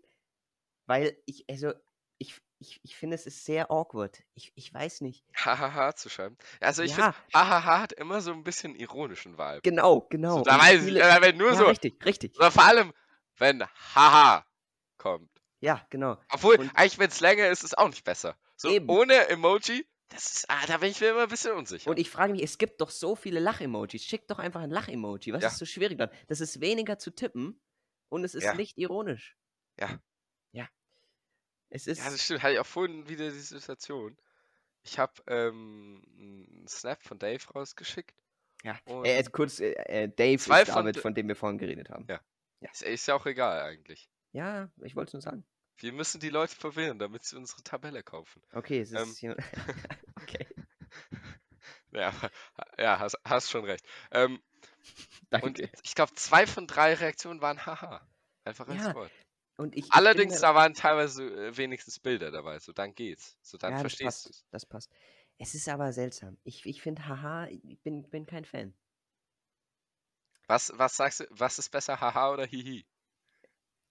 [SPEAKER 1] Weil ich, also, ich, ich, ich finde, es ist sehr awkward. Ich, ich weiß nicht.
[SPEAKER 2] Hahaha zu schreiben. Also ich
[SPEAKER 1] Ja.
[SPEAKER 2] finde, hahaha hat immer so ein bisschen ironischen Vibe.
[SPEAKER 1] Genau, genau.
[SPEAKER 2] So, da
[SPEAKER 1] Und
[SPEAKER 2] weiß ich,
[SPEAKER 1] viele-
[SPEAKER 2] äh, wenn nur
[SPEAKER 1] ja,
[SPEAKER 2] so,
[SPEAKER 1] richtig, richtig.
[SPEAKER 2] oder vor allem, wenn haha kommt.
[SPEAKER 1] Ja, genau.
[SPEAKER 2] Obwohl,
[SPEAKER 1] Und-
[SPEAKER 2] eigentlich, wenn es länger ist, ist es auch nicht besser. So,
[SPEAKER 1] Eben.
[SPEAKER 2] ohne Emoji, das ist, ah, da bin ich mir immer ein bisschen unsicher.
[SPEAKER 1] Und ich frage mich, es gibt doch so viele Lach-Emojis. Schick doch einfach ein Lach-Emoji. Was
[SPEAKER 2] Ja.
[SPEAKER 1] ist so schwierig dann? Das ist weniger zu tippen und es ist
[SPEAKER 2] Ja.
[SPEAKER 1] nicht ironisch.
[SPEAKER 2] Ja.
[SPEAKER 1] Ja. Es ist.
[SPEAKER 2] Ja, das stimmt. Hatte ich auch vorhin wieder die Situation. Ich habe ähm, einen Snap von Dave rausgeschickt.
[SPEAKER 1] ja. Äh, jetzt kurz, äh, äh, Dave ist
[SPEAKER 2] von
[SPEAKER 1] David,
[SPEAKER 2] d-
[SPEAKER 1] von dem wir vorhin geredet haben.
[SPEAKER 2] Ja. ist, ist ja auch egal eigentlich.
[SPEAKER 1] Ja, ich wollte es nur sagen.
[SPEAKER 2] Wir müssen die Leute verwirren, damit sie unsere Tabelle kaufen.
[SPEAKER 1] Okay, es ist
[SPEAKER 2] Ähm.
[SPEAKER 1] hier. okay,
[SPEAKER 2] Ja, ja hast, hast schon recht. Ähm, und
[SPEAKER 1] danke.
[SPEAKER 2] ich glaube, zwei von drei Reaktionen waren haha. Einfach als
[SPEAKER 1] Ja,
[SPEAKER 2] Wort.
[SPEAKER 1] Und ich, ich
[SPEAKER 2] Allerdings,
[SPEAKER 1] finde,
[SPEAKER 2] da waren teilweise äh, wenigstens Bilder dabei. So, dann geht's. So, dann
[SPEAKER 1] ja,
[SPEAKER 2] verstehst du es.
[SPEAKER 1] Das passt. Es ist aber seltsam. Ich, ich finde, haha, ich bin, bin kein Fan.
[SPEAKER 2] Was, was sagst du, was ist besser, haha oder hihi?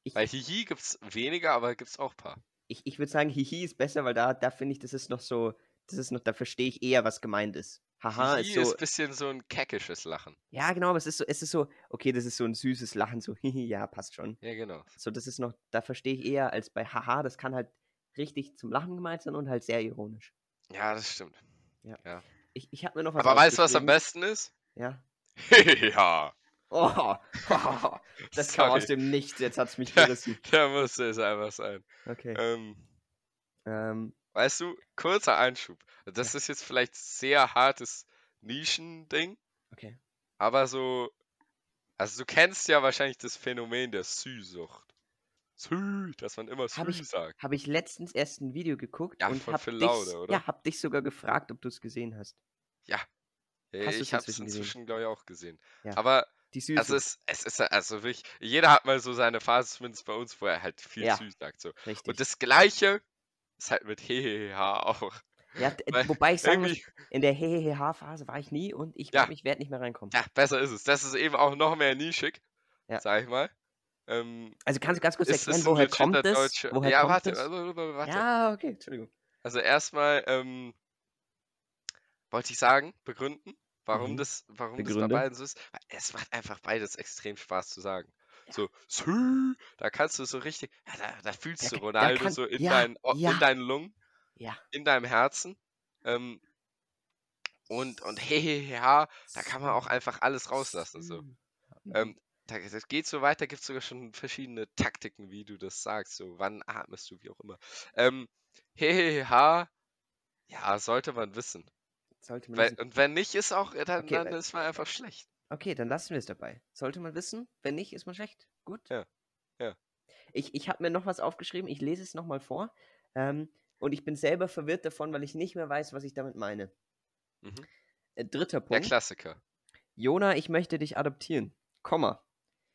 [SPEAKER 1] Ich,
[SPEAKER 2] Weil hihi gibt's weniger, aber gibt's auch ein paar.
[SPEAKER 1] ich, ich würde sagen, hihi ist besser, weil da, da finde ich, das ist noch so, das ist noch, da verstehe ich eher, was gemeint ist. Haha
[SPEAKER 2] hihi
[SPEAKER 1] ist so,
[SPEAKER 2] ist ein bisschen so ein keckisches Lachen.
[SPEAKER 1] ja genau, aber es ist so, es ist so, okay, das ist so ein süßes Lachen, so, hihi, ja, passt schon.
[SPEAKER 2] Ja, genau.
[SPEAKER 1] So, das ist noch, da verstehe ich eher als bei haha, das kann halt richtig zum Lachen gemeint sein und halt sehr ironisch.
[SPEAKER 2] Ja, das stimmt.
[SPEAKER 1] Ich, ich habe mir noch was
[SPEAKER 2] Aber weißt du, was am besten ist?
[SPEAKER 1] Ja.
[SPEAKER 2] ja.
[SPEAKER 1] Oh, das kam aus
[SPEAKER 2] Sorry.
[SPEAKER 1] dem Nichts, jetzt hat es mich
[SPEAKER 2] Ja.
[SPEAKER 1] gerissen.
[SPEAKER 2] Der musste es einfach sein.
[SPEAKER 1] Okay.
[SPEAKER 2] Ähm,
[SPEAKER 1] Ähm,
[SPEAKER 2] weißt du, kurzer Einschub. Das ist jetzt vielleicht sehr hartes Nischending,
[SPEAKER 1] okay.
[SPEAKER 2] aber so, also du kennst ja wahrscheinlich das Phänomen der Sü-Sucht. Sü, dass man immer
[SPEAKER 1] Hab
[SPEAKER 2] Sü
[SPEAKER 1] ich-
[SPEAKER 2] sagt.
[SPEAKER 1] Habe ich letztens erst ein Video geguckt
[SPEAKER 2] Ja,
[SPEAKER 1] und
[SPEAKER 2] von
[SPEAKER 1] hab
[SPEAKER 2] Phil
[SPEAKER 1] dich,
[SPEAKER 2] Laude, oder?
[SPEAKER 1] ja, hab dich sogar gefragt, ob du es gesehen hast.
[SPEAKER 2] Ja,
[SPEAKER 1] Hast du's
[SPEAKER 2] ich habe es
[SPEAKER 1] inzwischen,
[SPEAKER 2] glaube ich, auch gesehen.
[SPEAKER 1] Ja.
[SPEAKER 2] Aber
[SPEAKER 1] Die Süße.
[SPEAKER 2] also es, es ist also wirklich, jeder hat mal so seine Phase, zumindest bei uns, wo er halt viel
[SPEAKER 1] Ja.
[SPEAKER 2] Sü sagt. So.
[SPEAKER 1] richtig.
[SPEAKER 2] Und das Gleiche ist halt mit Heheha auch.
[SPEAKER 1] ja,
[SPEAKER 2] weil
[SPEAKER 1] wobei ich sagen muss, in der Hehehe-Phase war ich nie und ich
[SPEAKER 2] Ja.
[SPEAKER 1] glaube, ich werde nicht mehr reinkommen.
[SPEAKER 2] ja, besser ist es. Das ist eben auch noch mehr nischig,
[SPEAKER 1] Ja.
[SPEAKER 2] sag ich mal. Ähm,
[SPEAKER 1] Also kannst du ganz kurz erklären, woher kommt es? Woher
[SPEAKER 2] ja,
[SPEAKER 1] kommt
[SPEAKER 2] warte, warte, warte.
[SPEAKER 1] Ja, okay, Entschuldigung.
[SPEAKER 2] Also erstmal ähm, wollte ich sagen, begründen, warum
[SPEAKER 1] Mhm.
[SPEAKER 2] das, warum das bei beiden so ist. Es macht einfach beides extrem Spaß zu sagen. So, "Sü", da kannst du so richtig, ja, da, da fühlst
[SPEAKER 1] Der
[SPEAKER 2] du Ronaldo
[SPEAKER 1] kann-
[SPEAKER 2] so in,
[SPEAKER 1] ja, ja.
[SPEAKER 2] in deinen Lungen,
[SPEAKER 1] Ja.
[SPEAKER 2] in deinem Herzen. Ähm, und, und he, he, he, ha, da kann man auch einfach alles rauslassen. So.
[SPEAKER 1] Mhm.
[SPEAKER 2] Ähm, da, das geht so weit, da gibt es sogar schon verschiedene Taktiken, wie du das sagst. So, wann atmest du, wie auch immer. Ähm, he, he, he, ha, ja, sollte man wissen.
[SPEAKER 1] Sollte man
[SPEAKER 2] Weil,
[SPEAKER 1] wissen.
[SPEAKER 2] und wenn nicht, ist auch, äh, dann,
[SPEAKER 1] Okay,
[SPEAKER 2] dann
[SPEAKER 1] weil-
[SPEAKER 2] ist man einfach schlecht.
[SPEAKER 1] Okay, dann lassen wir es dabei. Sollte man wissen? Wenn nicht, ist man schlecht. Gut.
[SPEAKER 2] Ja, ja.
[SPEAKER 1] Ich, ich habe mir noch was aufgeschrieben. Ich lese es nochmal vor. Ähm, und ich bin selber verwirrt davon, weil ich nicht mehr weiß, was ich damit meine.
[SPEAKER 2] Mhm.
[SPEAKER 1] Äh, dritter
[SPEAKER 2] Der
[SPEAKER 1] Punkt.
[SPEAKER 2] Klassiker.
[SPEAKER 1] Jona, ich möchte dich adoptieren. Komma.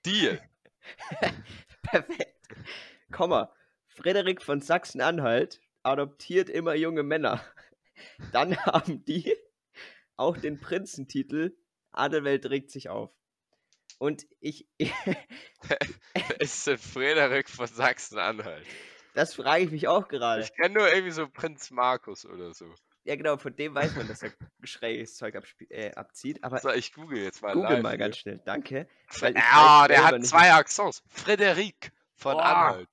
[SPEAKER 2] Deal.
[SPEAKER 1] Perfekt. Komma. Frederik von Sachsen-Anhalt adoptiert immer junge Männer. Dann haben die auch den Prinzentitel Adelwelt regt sich auf. Und ich,
[SPEAKER 2] ist denn Frederik von Sachsen-Anhalt?
[SPEAKER 1] das frage ich mich auch gerade.
[SPEAKER 2] Ich kenne nur irgendwie so Prinz Markus oder so.
[SPEAKER 1] Ja, genau, von dem weiß man, dass er schräges Zeug äh, abzieht. Aber
[SPEAKER 2] So, ich google jetzt mal
[SPEAKER 1] google
[SPEAKER 2] live
[SPEAKER 1] mal ganz schnell. Danke.
[SPEAKER 2] Ja, der hat zwei Accents. Frederik von
[SPEAKER 1] Boah.
[SPEAKER 2] Anhalt.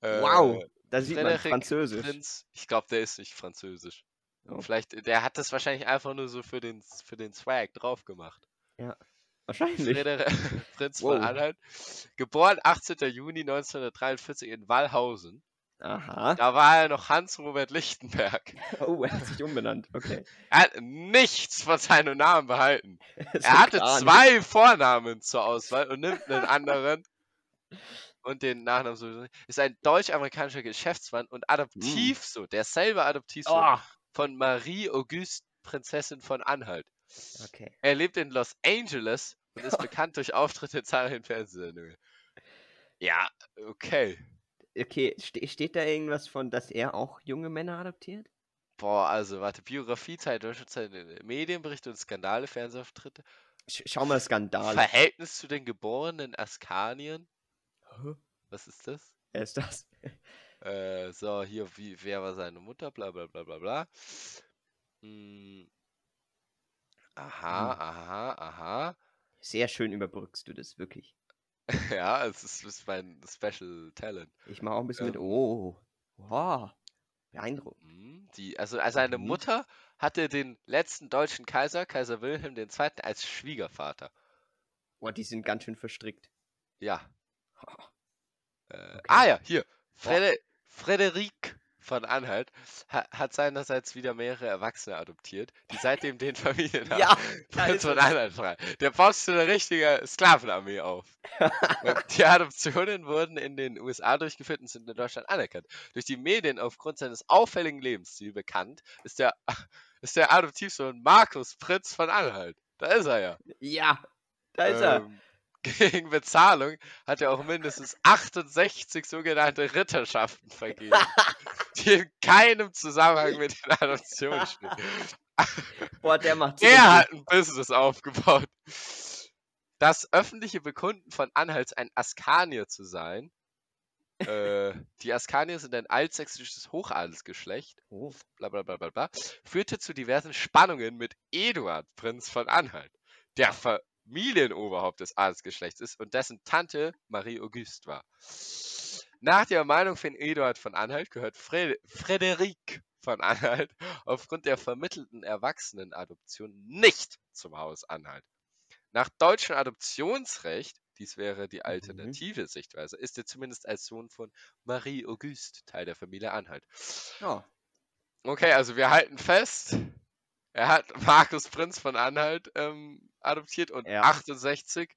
[SPEAKER 2] Äh,
[SPEAKER 1] Wow, da sieht man
[SPEAKER 2] Frederik
[SPEAKER 1] Französisch.
[SPEAKER 2] Prinz. Ich glaube, der ist nicht französisch.
[SPEAKER 1] Oh.
[SPEAKER 2] Vielleicht, der hat das wahrscheinlich einfach nur so für den, für den Swag drauf gemacht.
[SPEAKER 1] Wahrscheinlich.
[SPEAKER 2] Frederik Prinz
[SPEAKER 1] Wow.
[SPEAKER 2] von Anhalt. Geboren 18. Juni 1943 in Wallhausen.
[SPEAKER 1] Aha.
[SPEAKER 2] Da war er noch Hans-Robert Lichtenberg.
[SPEAKER 1] Oh, er hat sich umbenannt. Okay.
[SPEAKER 2] Er hat nichts von seinem Namen behalten. Er hatte
[SPEAKER 1] gar nicht.
[SPEAKER 2] zwei Vornamen zur Auswahl und nimmt einen anderen und den Nachnamen sowieso nicht. Ist ein deutsch-amerikanischer Geschäftsmann und Adoptivsohn, der selber Adoptivsohn
[SPEAKER 1] Oh,
[SPEAKER 2] von Marie Auguste, Prinzessin von Anhalt.
[SPEAKER 1] okay.
[SPEAKER 2] Er lebt in Los Angeles und ist bekannt durch Auftritte in zahlreichen Fernsehsendungen. Ja, okay.
[SPEAKER 1] Okay, ste steht da irgendwas von, dass er auch junge Männer adoptiert?
[SPEAKER 2] Boah, also warte, Biografie, Zeit, deutsche Zeit, Medienberichte und Skandale, Fernsehauftritte.
[SPEAKER 1] Sch schau mal Skandal.
[SPEAKER 2] Verhältnis zu den geborenen Askanien.
[SPEAKER 1] Hä?
[SPEAKER 2] Was ist das?
[SPEAKER 1] Wer ist das?
[SPEAKER 2] Äh, so, hier, wie, wer war seine Mutter, bla bla bla bla bla. Hm. Aha,
[SPEAKER 1] Hm.
[SPEAKER 2] aha, aha.
[SPEAKER 1] Sehr schön überbrückst du das, wirklich.
[SPEAKER 2] Ja, es ist, ist mein Special Talent.
[SPEAKER 1] Ich mache auch ein bisschen mit.
[SPEAKER 2] Ähm.
[SPEAKER 1] Oh. Wow. Beeindruckend.
[SPEAKER 2] Hm, Die, also also seine
[SPEAKER 1] Mhm.
[SPEAKER 2] Mutter hatte den letzten deutschen Kaiser, Kaiser Wilhelm II., als Schwiegervater.
[SPEAKER 1] Boah, die sind ganz schön verstrickt.
[SPEAKER 2] Ja. Äh,
[SPEAKER 1] Okay.
[SPEAKER 2] Ah ja, hier. Frede Frederik von Anhalt ha hat seinerseits wieder mehrere Erwachsene adoptiert, die seitdem den Familiennamen
[SPEAKER 1] Ja,
[SPEAKER 2] Prinz von. Anhalt frei. Der baut so eine richtige Sklavenarmee auf. Ähm, die Adoptionen wurden in den USA durchgeführt und sind in Deutschland anerkannt. Durch die Medien aufgrund seines auffälligen Lebensstils bekannt ist der, ist der Adoptivsohn Markus Prinz von Anhalt. Da ist er ja.
[SPEAKER 1] Ja, da ist er.
[SPEAKER 2] Gegen Bezahlung hat er auch mindestens 68 sogenannte Ritterschaften vergeben, die in keinem Zusammenhang mit den Adoptionen stehen.
[SPEAKER 1] Boah, der macht
[SPEAKER 2] Er
[SPEAKER 1] richtig-
[SPEAKER 2] hat ein Business aufgebaut. Das öffentliche Bekunden von Anhalts, ein Askanier zu sein. äh, die Askanier sind ein altsächsisches Hochadelsgeschlecht,
[SPEAKER 1] Oh.
[SPEAKER 2] bla bla bla bla bla, führte zu diversen Spannungen mit Eduard, Prinz von Anhalt, der Familienoberhaupt des Adelsgeschlechts ist und dessen Tante Marie Auguste war. Nach der Meinung von Eduard von Anhalt gehört Fred Frederik von Anhalt aufgrund der vermittelten Erwachsenenadoption nicht zum Haus Anhalt. Nach deutschem Adoptionsrecht, dies wäre die alternative Sichtweise, ist er zumindest als Sohn von Marie Auguste Teil der Familie Anhalt.
[SPEAKER 1] Ja.
[SPEAKER 2] Okay, also wir halten fest, er hat Markus Prinz von Anhalt ähm, adoptiert und
[SPEAKER 1] Ja.
[SPEAKER 2] 68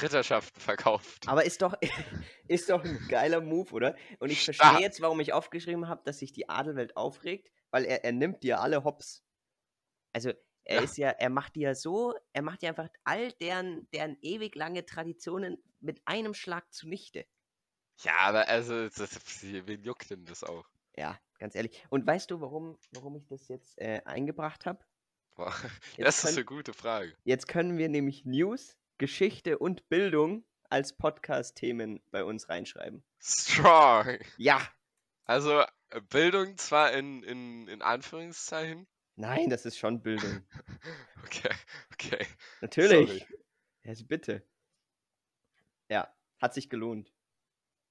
[SPEAKER 2] Ritterschaften verkauft.
[SPEAKER 1] Aber ist doch, ist doch ein geiler Move, oder? Und ich verstehe jetzt, warum ich aufgeschrieben habe, dass sich die Adelwelt aufregt, weil er, er nimmt dir alle Hops. Also er
[SPEAKER 2] Ja.
[SPEAKER 1] ist ja, er macht die ja so, er macht ja einfach all deren, deren ewig lange Traditionen mit einem Schlag zunichte.
[SPEAKER 2] Ja, aber also, das, wen juckt denn das auch?
[SPEAKER 1] Ja, ganz ehrlich. Und weißt du, warum, warum ich das jetzt äh, eingebracht habe? Jetzt
[SPEAKER 2] Das ist
[SPEAKER 1] können-
[SPEAKER 2] eine gute Frage.
[SPEAKER 1] Jetzt können wir nämlich News, Geschichte und Bildung als Podcast-Themen bei uns reinschreiben.
[SPEAKER 2] Strong.
[SPEAKER 1] Ja!
[SPEAKER 2] Also äh, Bildung zwar in, in, in Anführungszeichen.
[SPEAKER 1] Nein, das ist schon Bildung.
[SPEAKER 2] Okay, okay.
[SPEAKER 1] Natürlich.
[SPEAKER 2] Sorry.
[SPEAKER 1] Also bitte. Ja, hat sich gelohnt.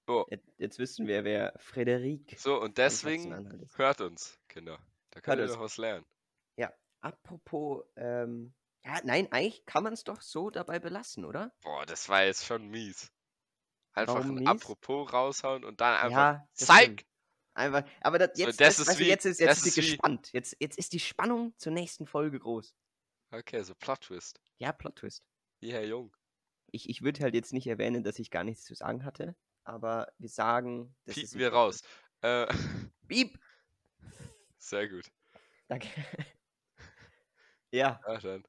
[SPEAKER 2] Oh.
[SPEAKER 1] Jetzt, jetzt wissen wir, wer Frederik
[SPEAKER 2] So, und deswegen
[SPEAKER 1] ist.
[SPEAKER 2] hört uns, Kinder. Da könnt ihr
[SPEAKER 1] uns.
[SPEAKER 2] noch was lernen.
[SPEAKER 1] Apropos, ähm, ja, nein, eigentlich kann man es doch so dabei belassen, oder?
[SPEAKER 2] Boah, das war jetzt schon mies. Einfach
[SPEAKER 1] Warum
[SPEAKER 2] ein
[SPEAKER 1] mies?
[SPEAKER 2] Apropos raushauen und dann einfach
[SPEAKER 1] Ja,
[SPEAKER 2] zeig!
[SPEAKER 1] Einfach, aber das,
[SPEAKER 2] So,
[SPEAKER 1] jetzt,
[SPEAKER 2] das
[SPEAKER 1] das,
[SPEAKER 2] ist
[SPEAKER 1] weißt
[SPEAKER 2] wie-
[SPEAKER 1] jetzt ist, jetzt ist
[SPEAKER 2] ist wie-
[SPEAKER 1] gespannt. Jetzt, jetzt ist die Spannung zur nächsten Folge groß.
[SPEAKER 2] Okay, so Plot Twist.
[SPEAKER 1] Ja, Plot-Twist.
[SPEAKER 2] Wie Herr Jung.
[SPEAKER 1] Ich, ich würde halt jetzt nicht erwähnen, dass ich gar nichts zu sagen hatte, aber wir sagen, das
[SPEAKER 2] Piepen wir
[SPEAKER 1] Plot
[SPEAKER 2] raus. Äh,
[SPEAKER 1] Twist. Piep!
[SPEAKER 2] sehr gut.
[SPEAKER 1] Danke. Ja,
[SPEAKER 2] Ja, dann.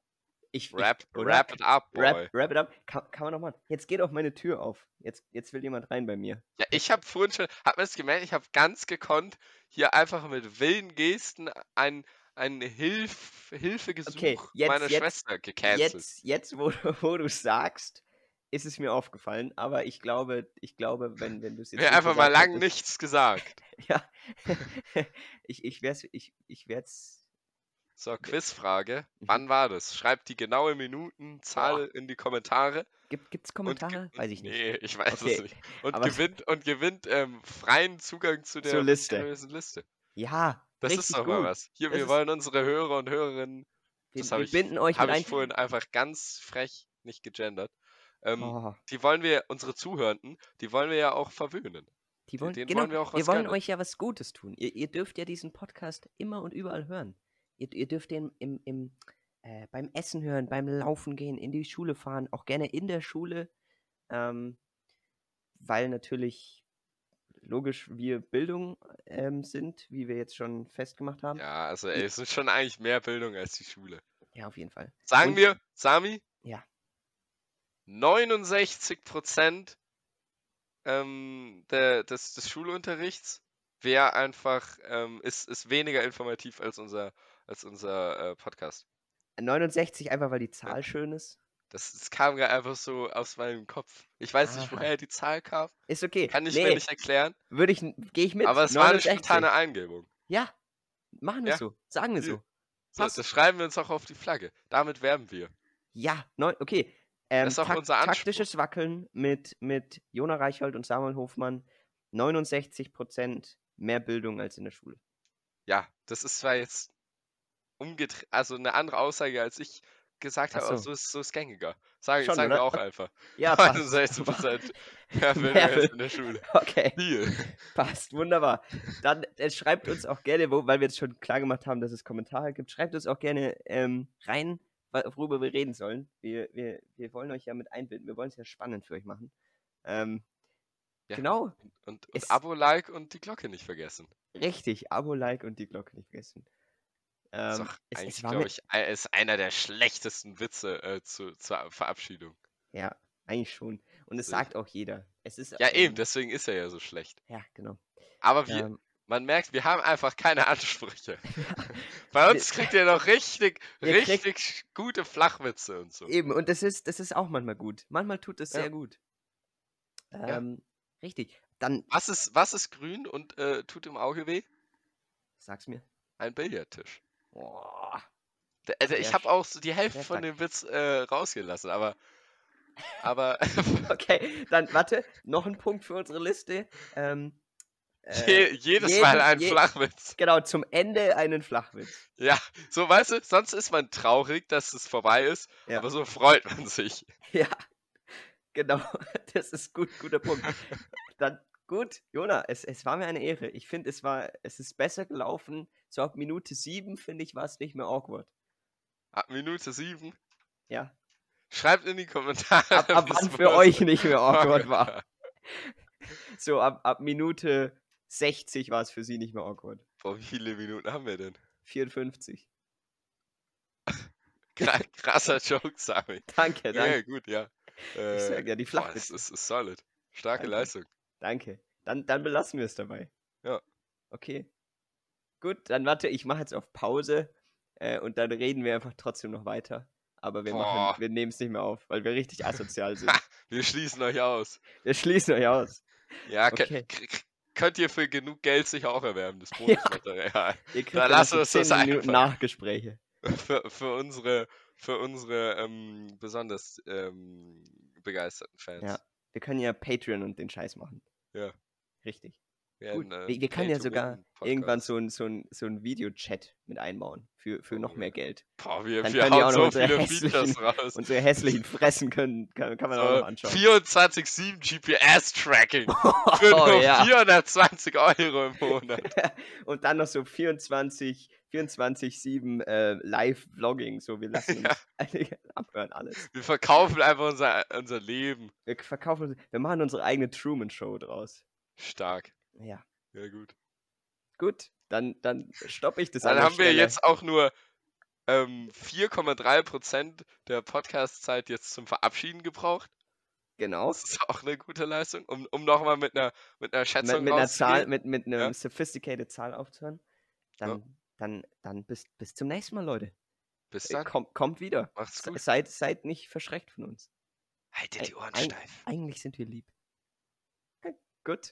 [SPEAKER 1] ich.
[SPEAKER 2] Wrap,
[SPEAKER 1] ich,
[SPEAKER 2] wrap it up, boy.
[SPEAKER 1] Wrap, wrap it up. Kann, kann man noch machen. Jetzt geht auch meine Tür auf. Jetzt, jetzt will jemand rein bei mir.
[SPEAKER 2] Ja, ich habe vorhin schon, hat man es gemerkt, ich habe ganz gekonnt hier einfach mit wilden Gesten ein, ein Hilf, Hilfegesuch
[SPEAKER 1] Okay, jetzt-
[SPEAKER 2] meiner
[SPEAKER 1] jetzt-
[SPEAKER 2] Schwester gecancelt.
[SPEAKER 1] Jetzt, jetzt wo, du- wo du sagst, ist es mir aufgefallen. Aber ich glaube, ich glaube, wenn, wenn du es jetzt. Nicht
[SPEAKER 2] einfach mal lang
[SPEAKER 1] hättest-
[SPEAKER 2] nichts gesagt.
[SPEAKER 1] Ja. ich ich werde es. Ich, ich werd's.
[SPEAKER 2] So, Quizfrage.
[SPEAKER 1] Mhm.
[SPEAKER 2] Wann war das? Schreibt die genaue Minutenzahl in die Kommentare.
[SPEAKER 1] Gibt es Kommentare?
[SPEAKER 2] und-
[SPEAKER 1] Weiß ich nicht.
[SPEAKER 2] Nee, ich weiß es
[SPEAKER 1] Okay,
[SPEAKER 2] nicht. Und
[SPEAKER 1] aber-
[SPEAKER 2] gewinnt, und gewinnt ähm, freien Zugang zu der
[SPEAKER 1] Liste.
[SPEAKER 2] Liste.
[SPEAKER 1] Ja,
[SPEAKER 2] Das
[SPEAKER 1] richtig
[SPEAKER 2] ist doch
[SPEAKER 1] gut.
[SPEAKER 2] mal was. Hier,
[SPEAKER 1] Das
[SPEAKER 2] wir wollen unsere Hörer und Hörerinnen,
[SPEAKER 1] Wir,
[SPEAKER 2] das
[SPEAKER 1] wir
[SPEAKER 2] ich,
[SPEAKER 1] binden euch
[SPEAKER 2] hab
[SPEAKER 1] mit
[SPEAKER 2] ich vorhin einfach ganz frech nicht gegendert. Ähm,
[SPEAKER 1] Oh,
[SPEAKER 2] Die wollen wir, unsere Zuhörenden, die wollen wir ja auch verwöhnen.
[SPEAKER 1] die wollen, genau,
[SPEAKER 2] wollen wir auch
[SPEAKER 1] wir
[SPEAKER 2] was
[SPEAKER 1] wollen
[SPEAKER 2] gönnen.
[SPEAKER 1] euch ja was Gutes tun. Ihr, ihr dürft ja diesen Podcast immer und überall hören. Ihr, ihr dürft den im, im, äh, beim Essen hören, beim Laufen gehen, in die Schule fahren, auch gerne in der Schule. Ähm, weil natürlich logisch wir Bildung ähm, sind, wie wir jetzt schon festgemacht haben.
[SPEAKER 2] Ja, also ey, es ist schon eigentlich mehr Bildung als die Schule.
[SPEAKER 1] Ja, auf jeden Fall.
[SPEAKER 2] Sagen
[SPEAKER 1] Und-
[SPEAKER 2] wir, Sami?
[SPEAKER 1] Ja.
[SPEAKER 2] 69 Prozent ähm, der, des, des Schulunterrichts wäre einfach, ähm, ist, ist weniger informativ als unser, als unser äh, Podcast.
[SPEAKER 1] 69 einfach, weil die Zahl schön ist.
[SPEAKER 2] Das, das kam gerade einfach so aus meinem Kopf. Ich weiß nicht,
[SPEAKER 1] Aha.
[SPEAKER 2] woher die Zahl kam.
[SPEAKER 1] Ist okay.
[SPEAKER 2] Kann ich
[SPEAKER 1] nee,
[SPEAKER 2] mir nicht erklären.
[SPEAKER 1] würde ich, gehe ich mit.
[SPEAKER 2] aber es war eine
[SPEAKER 1] 69.
[SPEAKER 2] spontane Eingebung.
[SPEAKER 1] Ja, machen wir
[SPEAKER 2] Ja.
[SPEAKER 1] so. Sagen wir
[SPEAKER 2] Hier.
[SPEAKER 1] so.
[SPEAKER 2] So, das schreiben wir uns auch auf die Flagge. Damit werben wir.
[SPEAKER 1] Ja, neun, okay. Ähm,
[SPEAKER 2] ist auch
[SPEAKER 1] tak-
[SPEAKER 2] unser Anspruch.
[SPEAKER 1] taktisches Wackeln mit, mit Jona Reichhold und Samuel Hofmann. 69% mehr Bildung als in der Schule.
[SPEAKER 2] Ja, das ist zwar jetzt umgedreht, also eine andere Aussage, als ich gesagt habe, aber
[SPEAKER 1] so.
[SPEAKER 2] so ist, so ist gängiger. Sagen,
[SPEAKER 1] Schon,
[SPEAKER 2] sagen wir auch einfach.
[SPEAKER 1] Ja, passt.
[SPEAKER 2] 69 Prozent
[SPEAKER 1] Bild-
[SPEAKER 2] in der Schule.
[SPEAKER 1] Okay,
[SPEAKER 2] Deal.
[SPEAKER 1] passt. Wunderbar. Dann äh, schreibt uns auch gerne, wo, weil wir jetzt schon klar gemacht haben, dass es Kommentare gibt, schreibt uns auch gerne ähm, rein, worüber wir reden sollen. Wir, wir, wir wollen euch ja mit einbinden. Wir wollen es ja spannend für euch machen. Ähm,
[SPEAKER 2] Ja.
[SPEAKER 1] Genau,
[SPEAKER 2] Und, und Abo, Like und die Glocke nicht vergessen.
[SPEAKER 1] richtig. Abo, Like und die Glocke nicht vergessen.
[SPEAKER 2] Ist
[SPEAKER 1] Ähm, es,
[SPEAKER 2] eigentlich, glaube ich, ist einer der schlechtesten Witze äh, zu, zur Verabschiedung.
[SPEAKER 1] Ja, eigentlich schon. Und es
[SPEAKER 2] ich.
[SPEAKER 1] sagt auch jeder. Es ist
[SPEAKER 2] Ja,
[SPEAKER 1] ähm,
[SPEAKER 2] eben, deswegen ist er ja so schlecht.
[SPEAKER 1] Ja, genau.
[SPEAKER 2] Aber wir,
[SPEAKER 1] Ähm,
[SPEAKER 2] man merkt, wir haben einfach keine Ansprüche. Bei uns kriegt ihr noch richtig,
[SPEAKER 1] Ihr
[SPEAKER 2] richtig gute Flachwitze und so.
[SPEAKER 1] eben, und das ist, das ist auch manchmal gut. Manchmal tut es
[SPEAKER 2] Ja.
[SPEAKER 1] sehr gut.
[SPEAKER 2] Ja.
[SPEAKER 1] Ähm, Richtig. Dann
[SPEAKER 2] Was ist, was ist grün und äh, tut im Auge weh?
[SPEAKER 1] sag's mir.
[SPEAKER 2] Ein Billardtisch.
[SPEAKER 1] Boah.
[SPEAKER 2] Also ich habe auch so die Hälfte von dem Witz äh, rausgelassen, aber aber
[SPEAKER 1] Okay, dann warte, noch ein Punkt für unsere Liste. Ähm,
[SPEAKER 2] je,
[SPEAKER 1] äh,
[SPEAKER 2] jedes
[SPEAKER 1] jeden-
[SPEAKER 2] Mal ein
[SPEAKER 1] je-
[SPEAKER 2] Flachwitz.
[SPEAKER 1] genau, zum Ende einen Flachwitz.
[SPEAKER 2] Ja, so weißt du, sonst ist man traurig, dass es vorbei ist,
[SPEAKER 1] Ja.
[SPEAKER 2] aber so freut man sich.
[SPEAKER 1] Ja, genau. Das ist gut, guter Punkt. Dann gut, Jona, es, es war mir eine Ehre. Ich finde, es war, es ist besser gelaufen. So ab Minute sieben, finde ich, war es nicht mehr awkward.
[SPEAKER 2] Ab Minute sieben.
[SPEAKER 1] Ja.
[SPEAKER 2] Schreibt in die Kommentare.
[SPEAKER 1] Ab, ab wann für euch nicht mehr awkward war. So ab, ab Minute 60 war es für sie nicht mehr awkward.
[SPEAKER 2] Boah, wie viele Minuten haben wir denn?
[SPEAKER 1] 54.
[SPEAKER 2] Kra- Krasser Joke, Sami.
[SPEAKER 1] Danke,
[SPEAKER 2] Ja,
[SPEAKER 1] danke.
[SPEAKER 2] gut, ja.
[SPEAKER 1] Ich
[SPEAKER 2] Äh,
[SPEAKER 1] sag ja, die
[SPEAKER 2] boah, das
[SPEAKER 1] Flachwitze.
[SPEAKER 2] ist, ist solid. Starke
[SPEAKER 1] Danke.
[SPEAKER 2] Leistung.
[SPEAKER 1] Danke. Dann, dann belassen wir es dabei.
[SPEAKER 2] Ja.
[SPEAKER 1] Okay. Gut, dann warte, ich mache jetzt auf Pause äh, und dann reden wir einfach trotzdem noch weiter. Aber wir
[SPEAKER 2] Boah.
[SPEAKER 1] machen, wir nehmen es nicht mehr auf, weil wir richtig asozial sind.
[SPEAKER 2] Wir schließen euch aus.
[SPEAKER 1] wir schließen euch aus.
[SPEAKER 2] Ja,
[SPEAKER 1] Okay.
[SPEAKER 2] könnt ihr für genug Geld sich auch erwerben, das
[SPEAKER 1] Ja.
[SPEAKER 2] Bonusmaterial.
[SPEAKER 1] Ihr kriegt
[SPEAKER 2] Da lassen wir uns das
[SPEAKER 1] 10 Minuten
[SPEAKER 2] einfach.
[SPEAKER 1] Nachgespräche.
[SPEAKER 2] für, für unsere, für unsere ähm, besonders ähm, begeisterten Fans.
[SPEAKER 1] Ja. wir können ja Patreon und den Scheiß machen.
[SPEAKER 2] Ja.
[SPEAKER 1] Richtig.
[SPEAKER 2] Ja,
[SPEAKER 1] Gut.
[SPEAKER 2] äh,
[SPEAKER 1] Wir, wir können ja sogar irgendwann so ein, so ein, so ein Videochat mit einbauen für, für noch
[SPEAKER 2] Oh,
[SPEAKER 1] mehr
[SPEAKER 2] ja.
[SPEAKER 1] Geld.
[SPEAKER 2] Boah, wir,
[SPEAKER 1] Dann
[SPEAKER 2] wir
[SPEAKER 1] können die auch noch
[SPEAKER 2] so
[SPEAKER 1] unsere
[SPEAKER 2] viele
[SPEAKER 1] hässlichen-. Unsere hässlichen Fressen können, kann, kann man auch noch
[SPEAKER 2] So,
[SPEAKER 1] anschauen.
[SPEAKER 2] 24-7 GPS-Tracking für
[SPEAKER 1] Oh,
[SPEAKER 2] nur
[SPEAKER 1] ja.
[SPEAKER 2] 420 Euro im Monat.
[SPEAKER 1] Und dann noch so 24, 24-7 äh, Live-Vlogging. So, wir lassen uns abhören alles.
[SPEAKER 2] Wir verkaufen einfach unser, unser Leben.
[SPEAKER 1] Wir verkaufen, wir machen unsere eigene Truman-Show draus.
[SPEAKER 2] Stark.
[SPEAKER 1] Ja.
[SPEAKER 2] Ja, gut.
[SPEAKER 1] Gut, dann, dann stoppe ich das an
[SPEAKER 2] Dann haben wir
[SPEAKER 1] Stelle.
[SPEAKER 2] jetzt auch nur ähm, 4,3% der Podcast-Zeit jetzt zum Verabschieden gebraucht.
[SPEAKER 1] Genau.
[SPEAKER 2] Das ist auch eine gute Leistung, um, um nochmal mit einer, mit einer
[SPEAKER 1] Mit,
[SPEAKER 2] Schätzung
[SPEAKER 1] mit einer Zahl, mit, mit einer
[SPEAKER 2] Ja.
[SPEAKER 1] sophisticated Zahl aufzuhören. Dann, dann, dann bis, bis zum nächsten Mal, Leute.
[SPEAKER 2] Bis
[SPEAKER 1] Äh,
[SPEAKER 2] dann.
[SPEAKER 1] Kommt, kommt wieder.
[SPEAKER 2] Macht's gut.
[SPEAKER 1] Seid, seid nicht verschreckt von uns.
[SPEAKER 2] Haltet die Ohren
[SPEAKER 1] Ein-
[SPEAKER 2] steif.
[SPEAKER 1] Eigentlich sind wir lieb. Gut.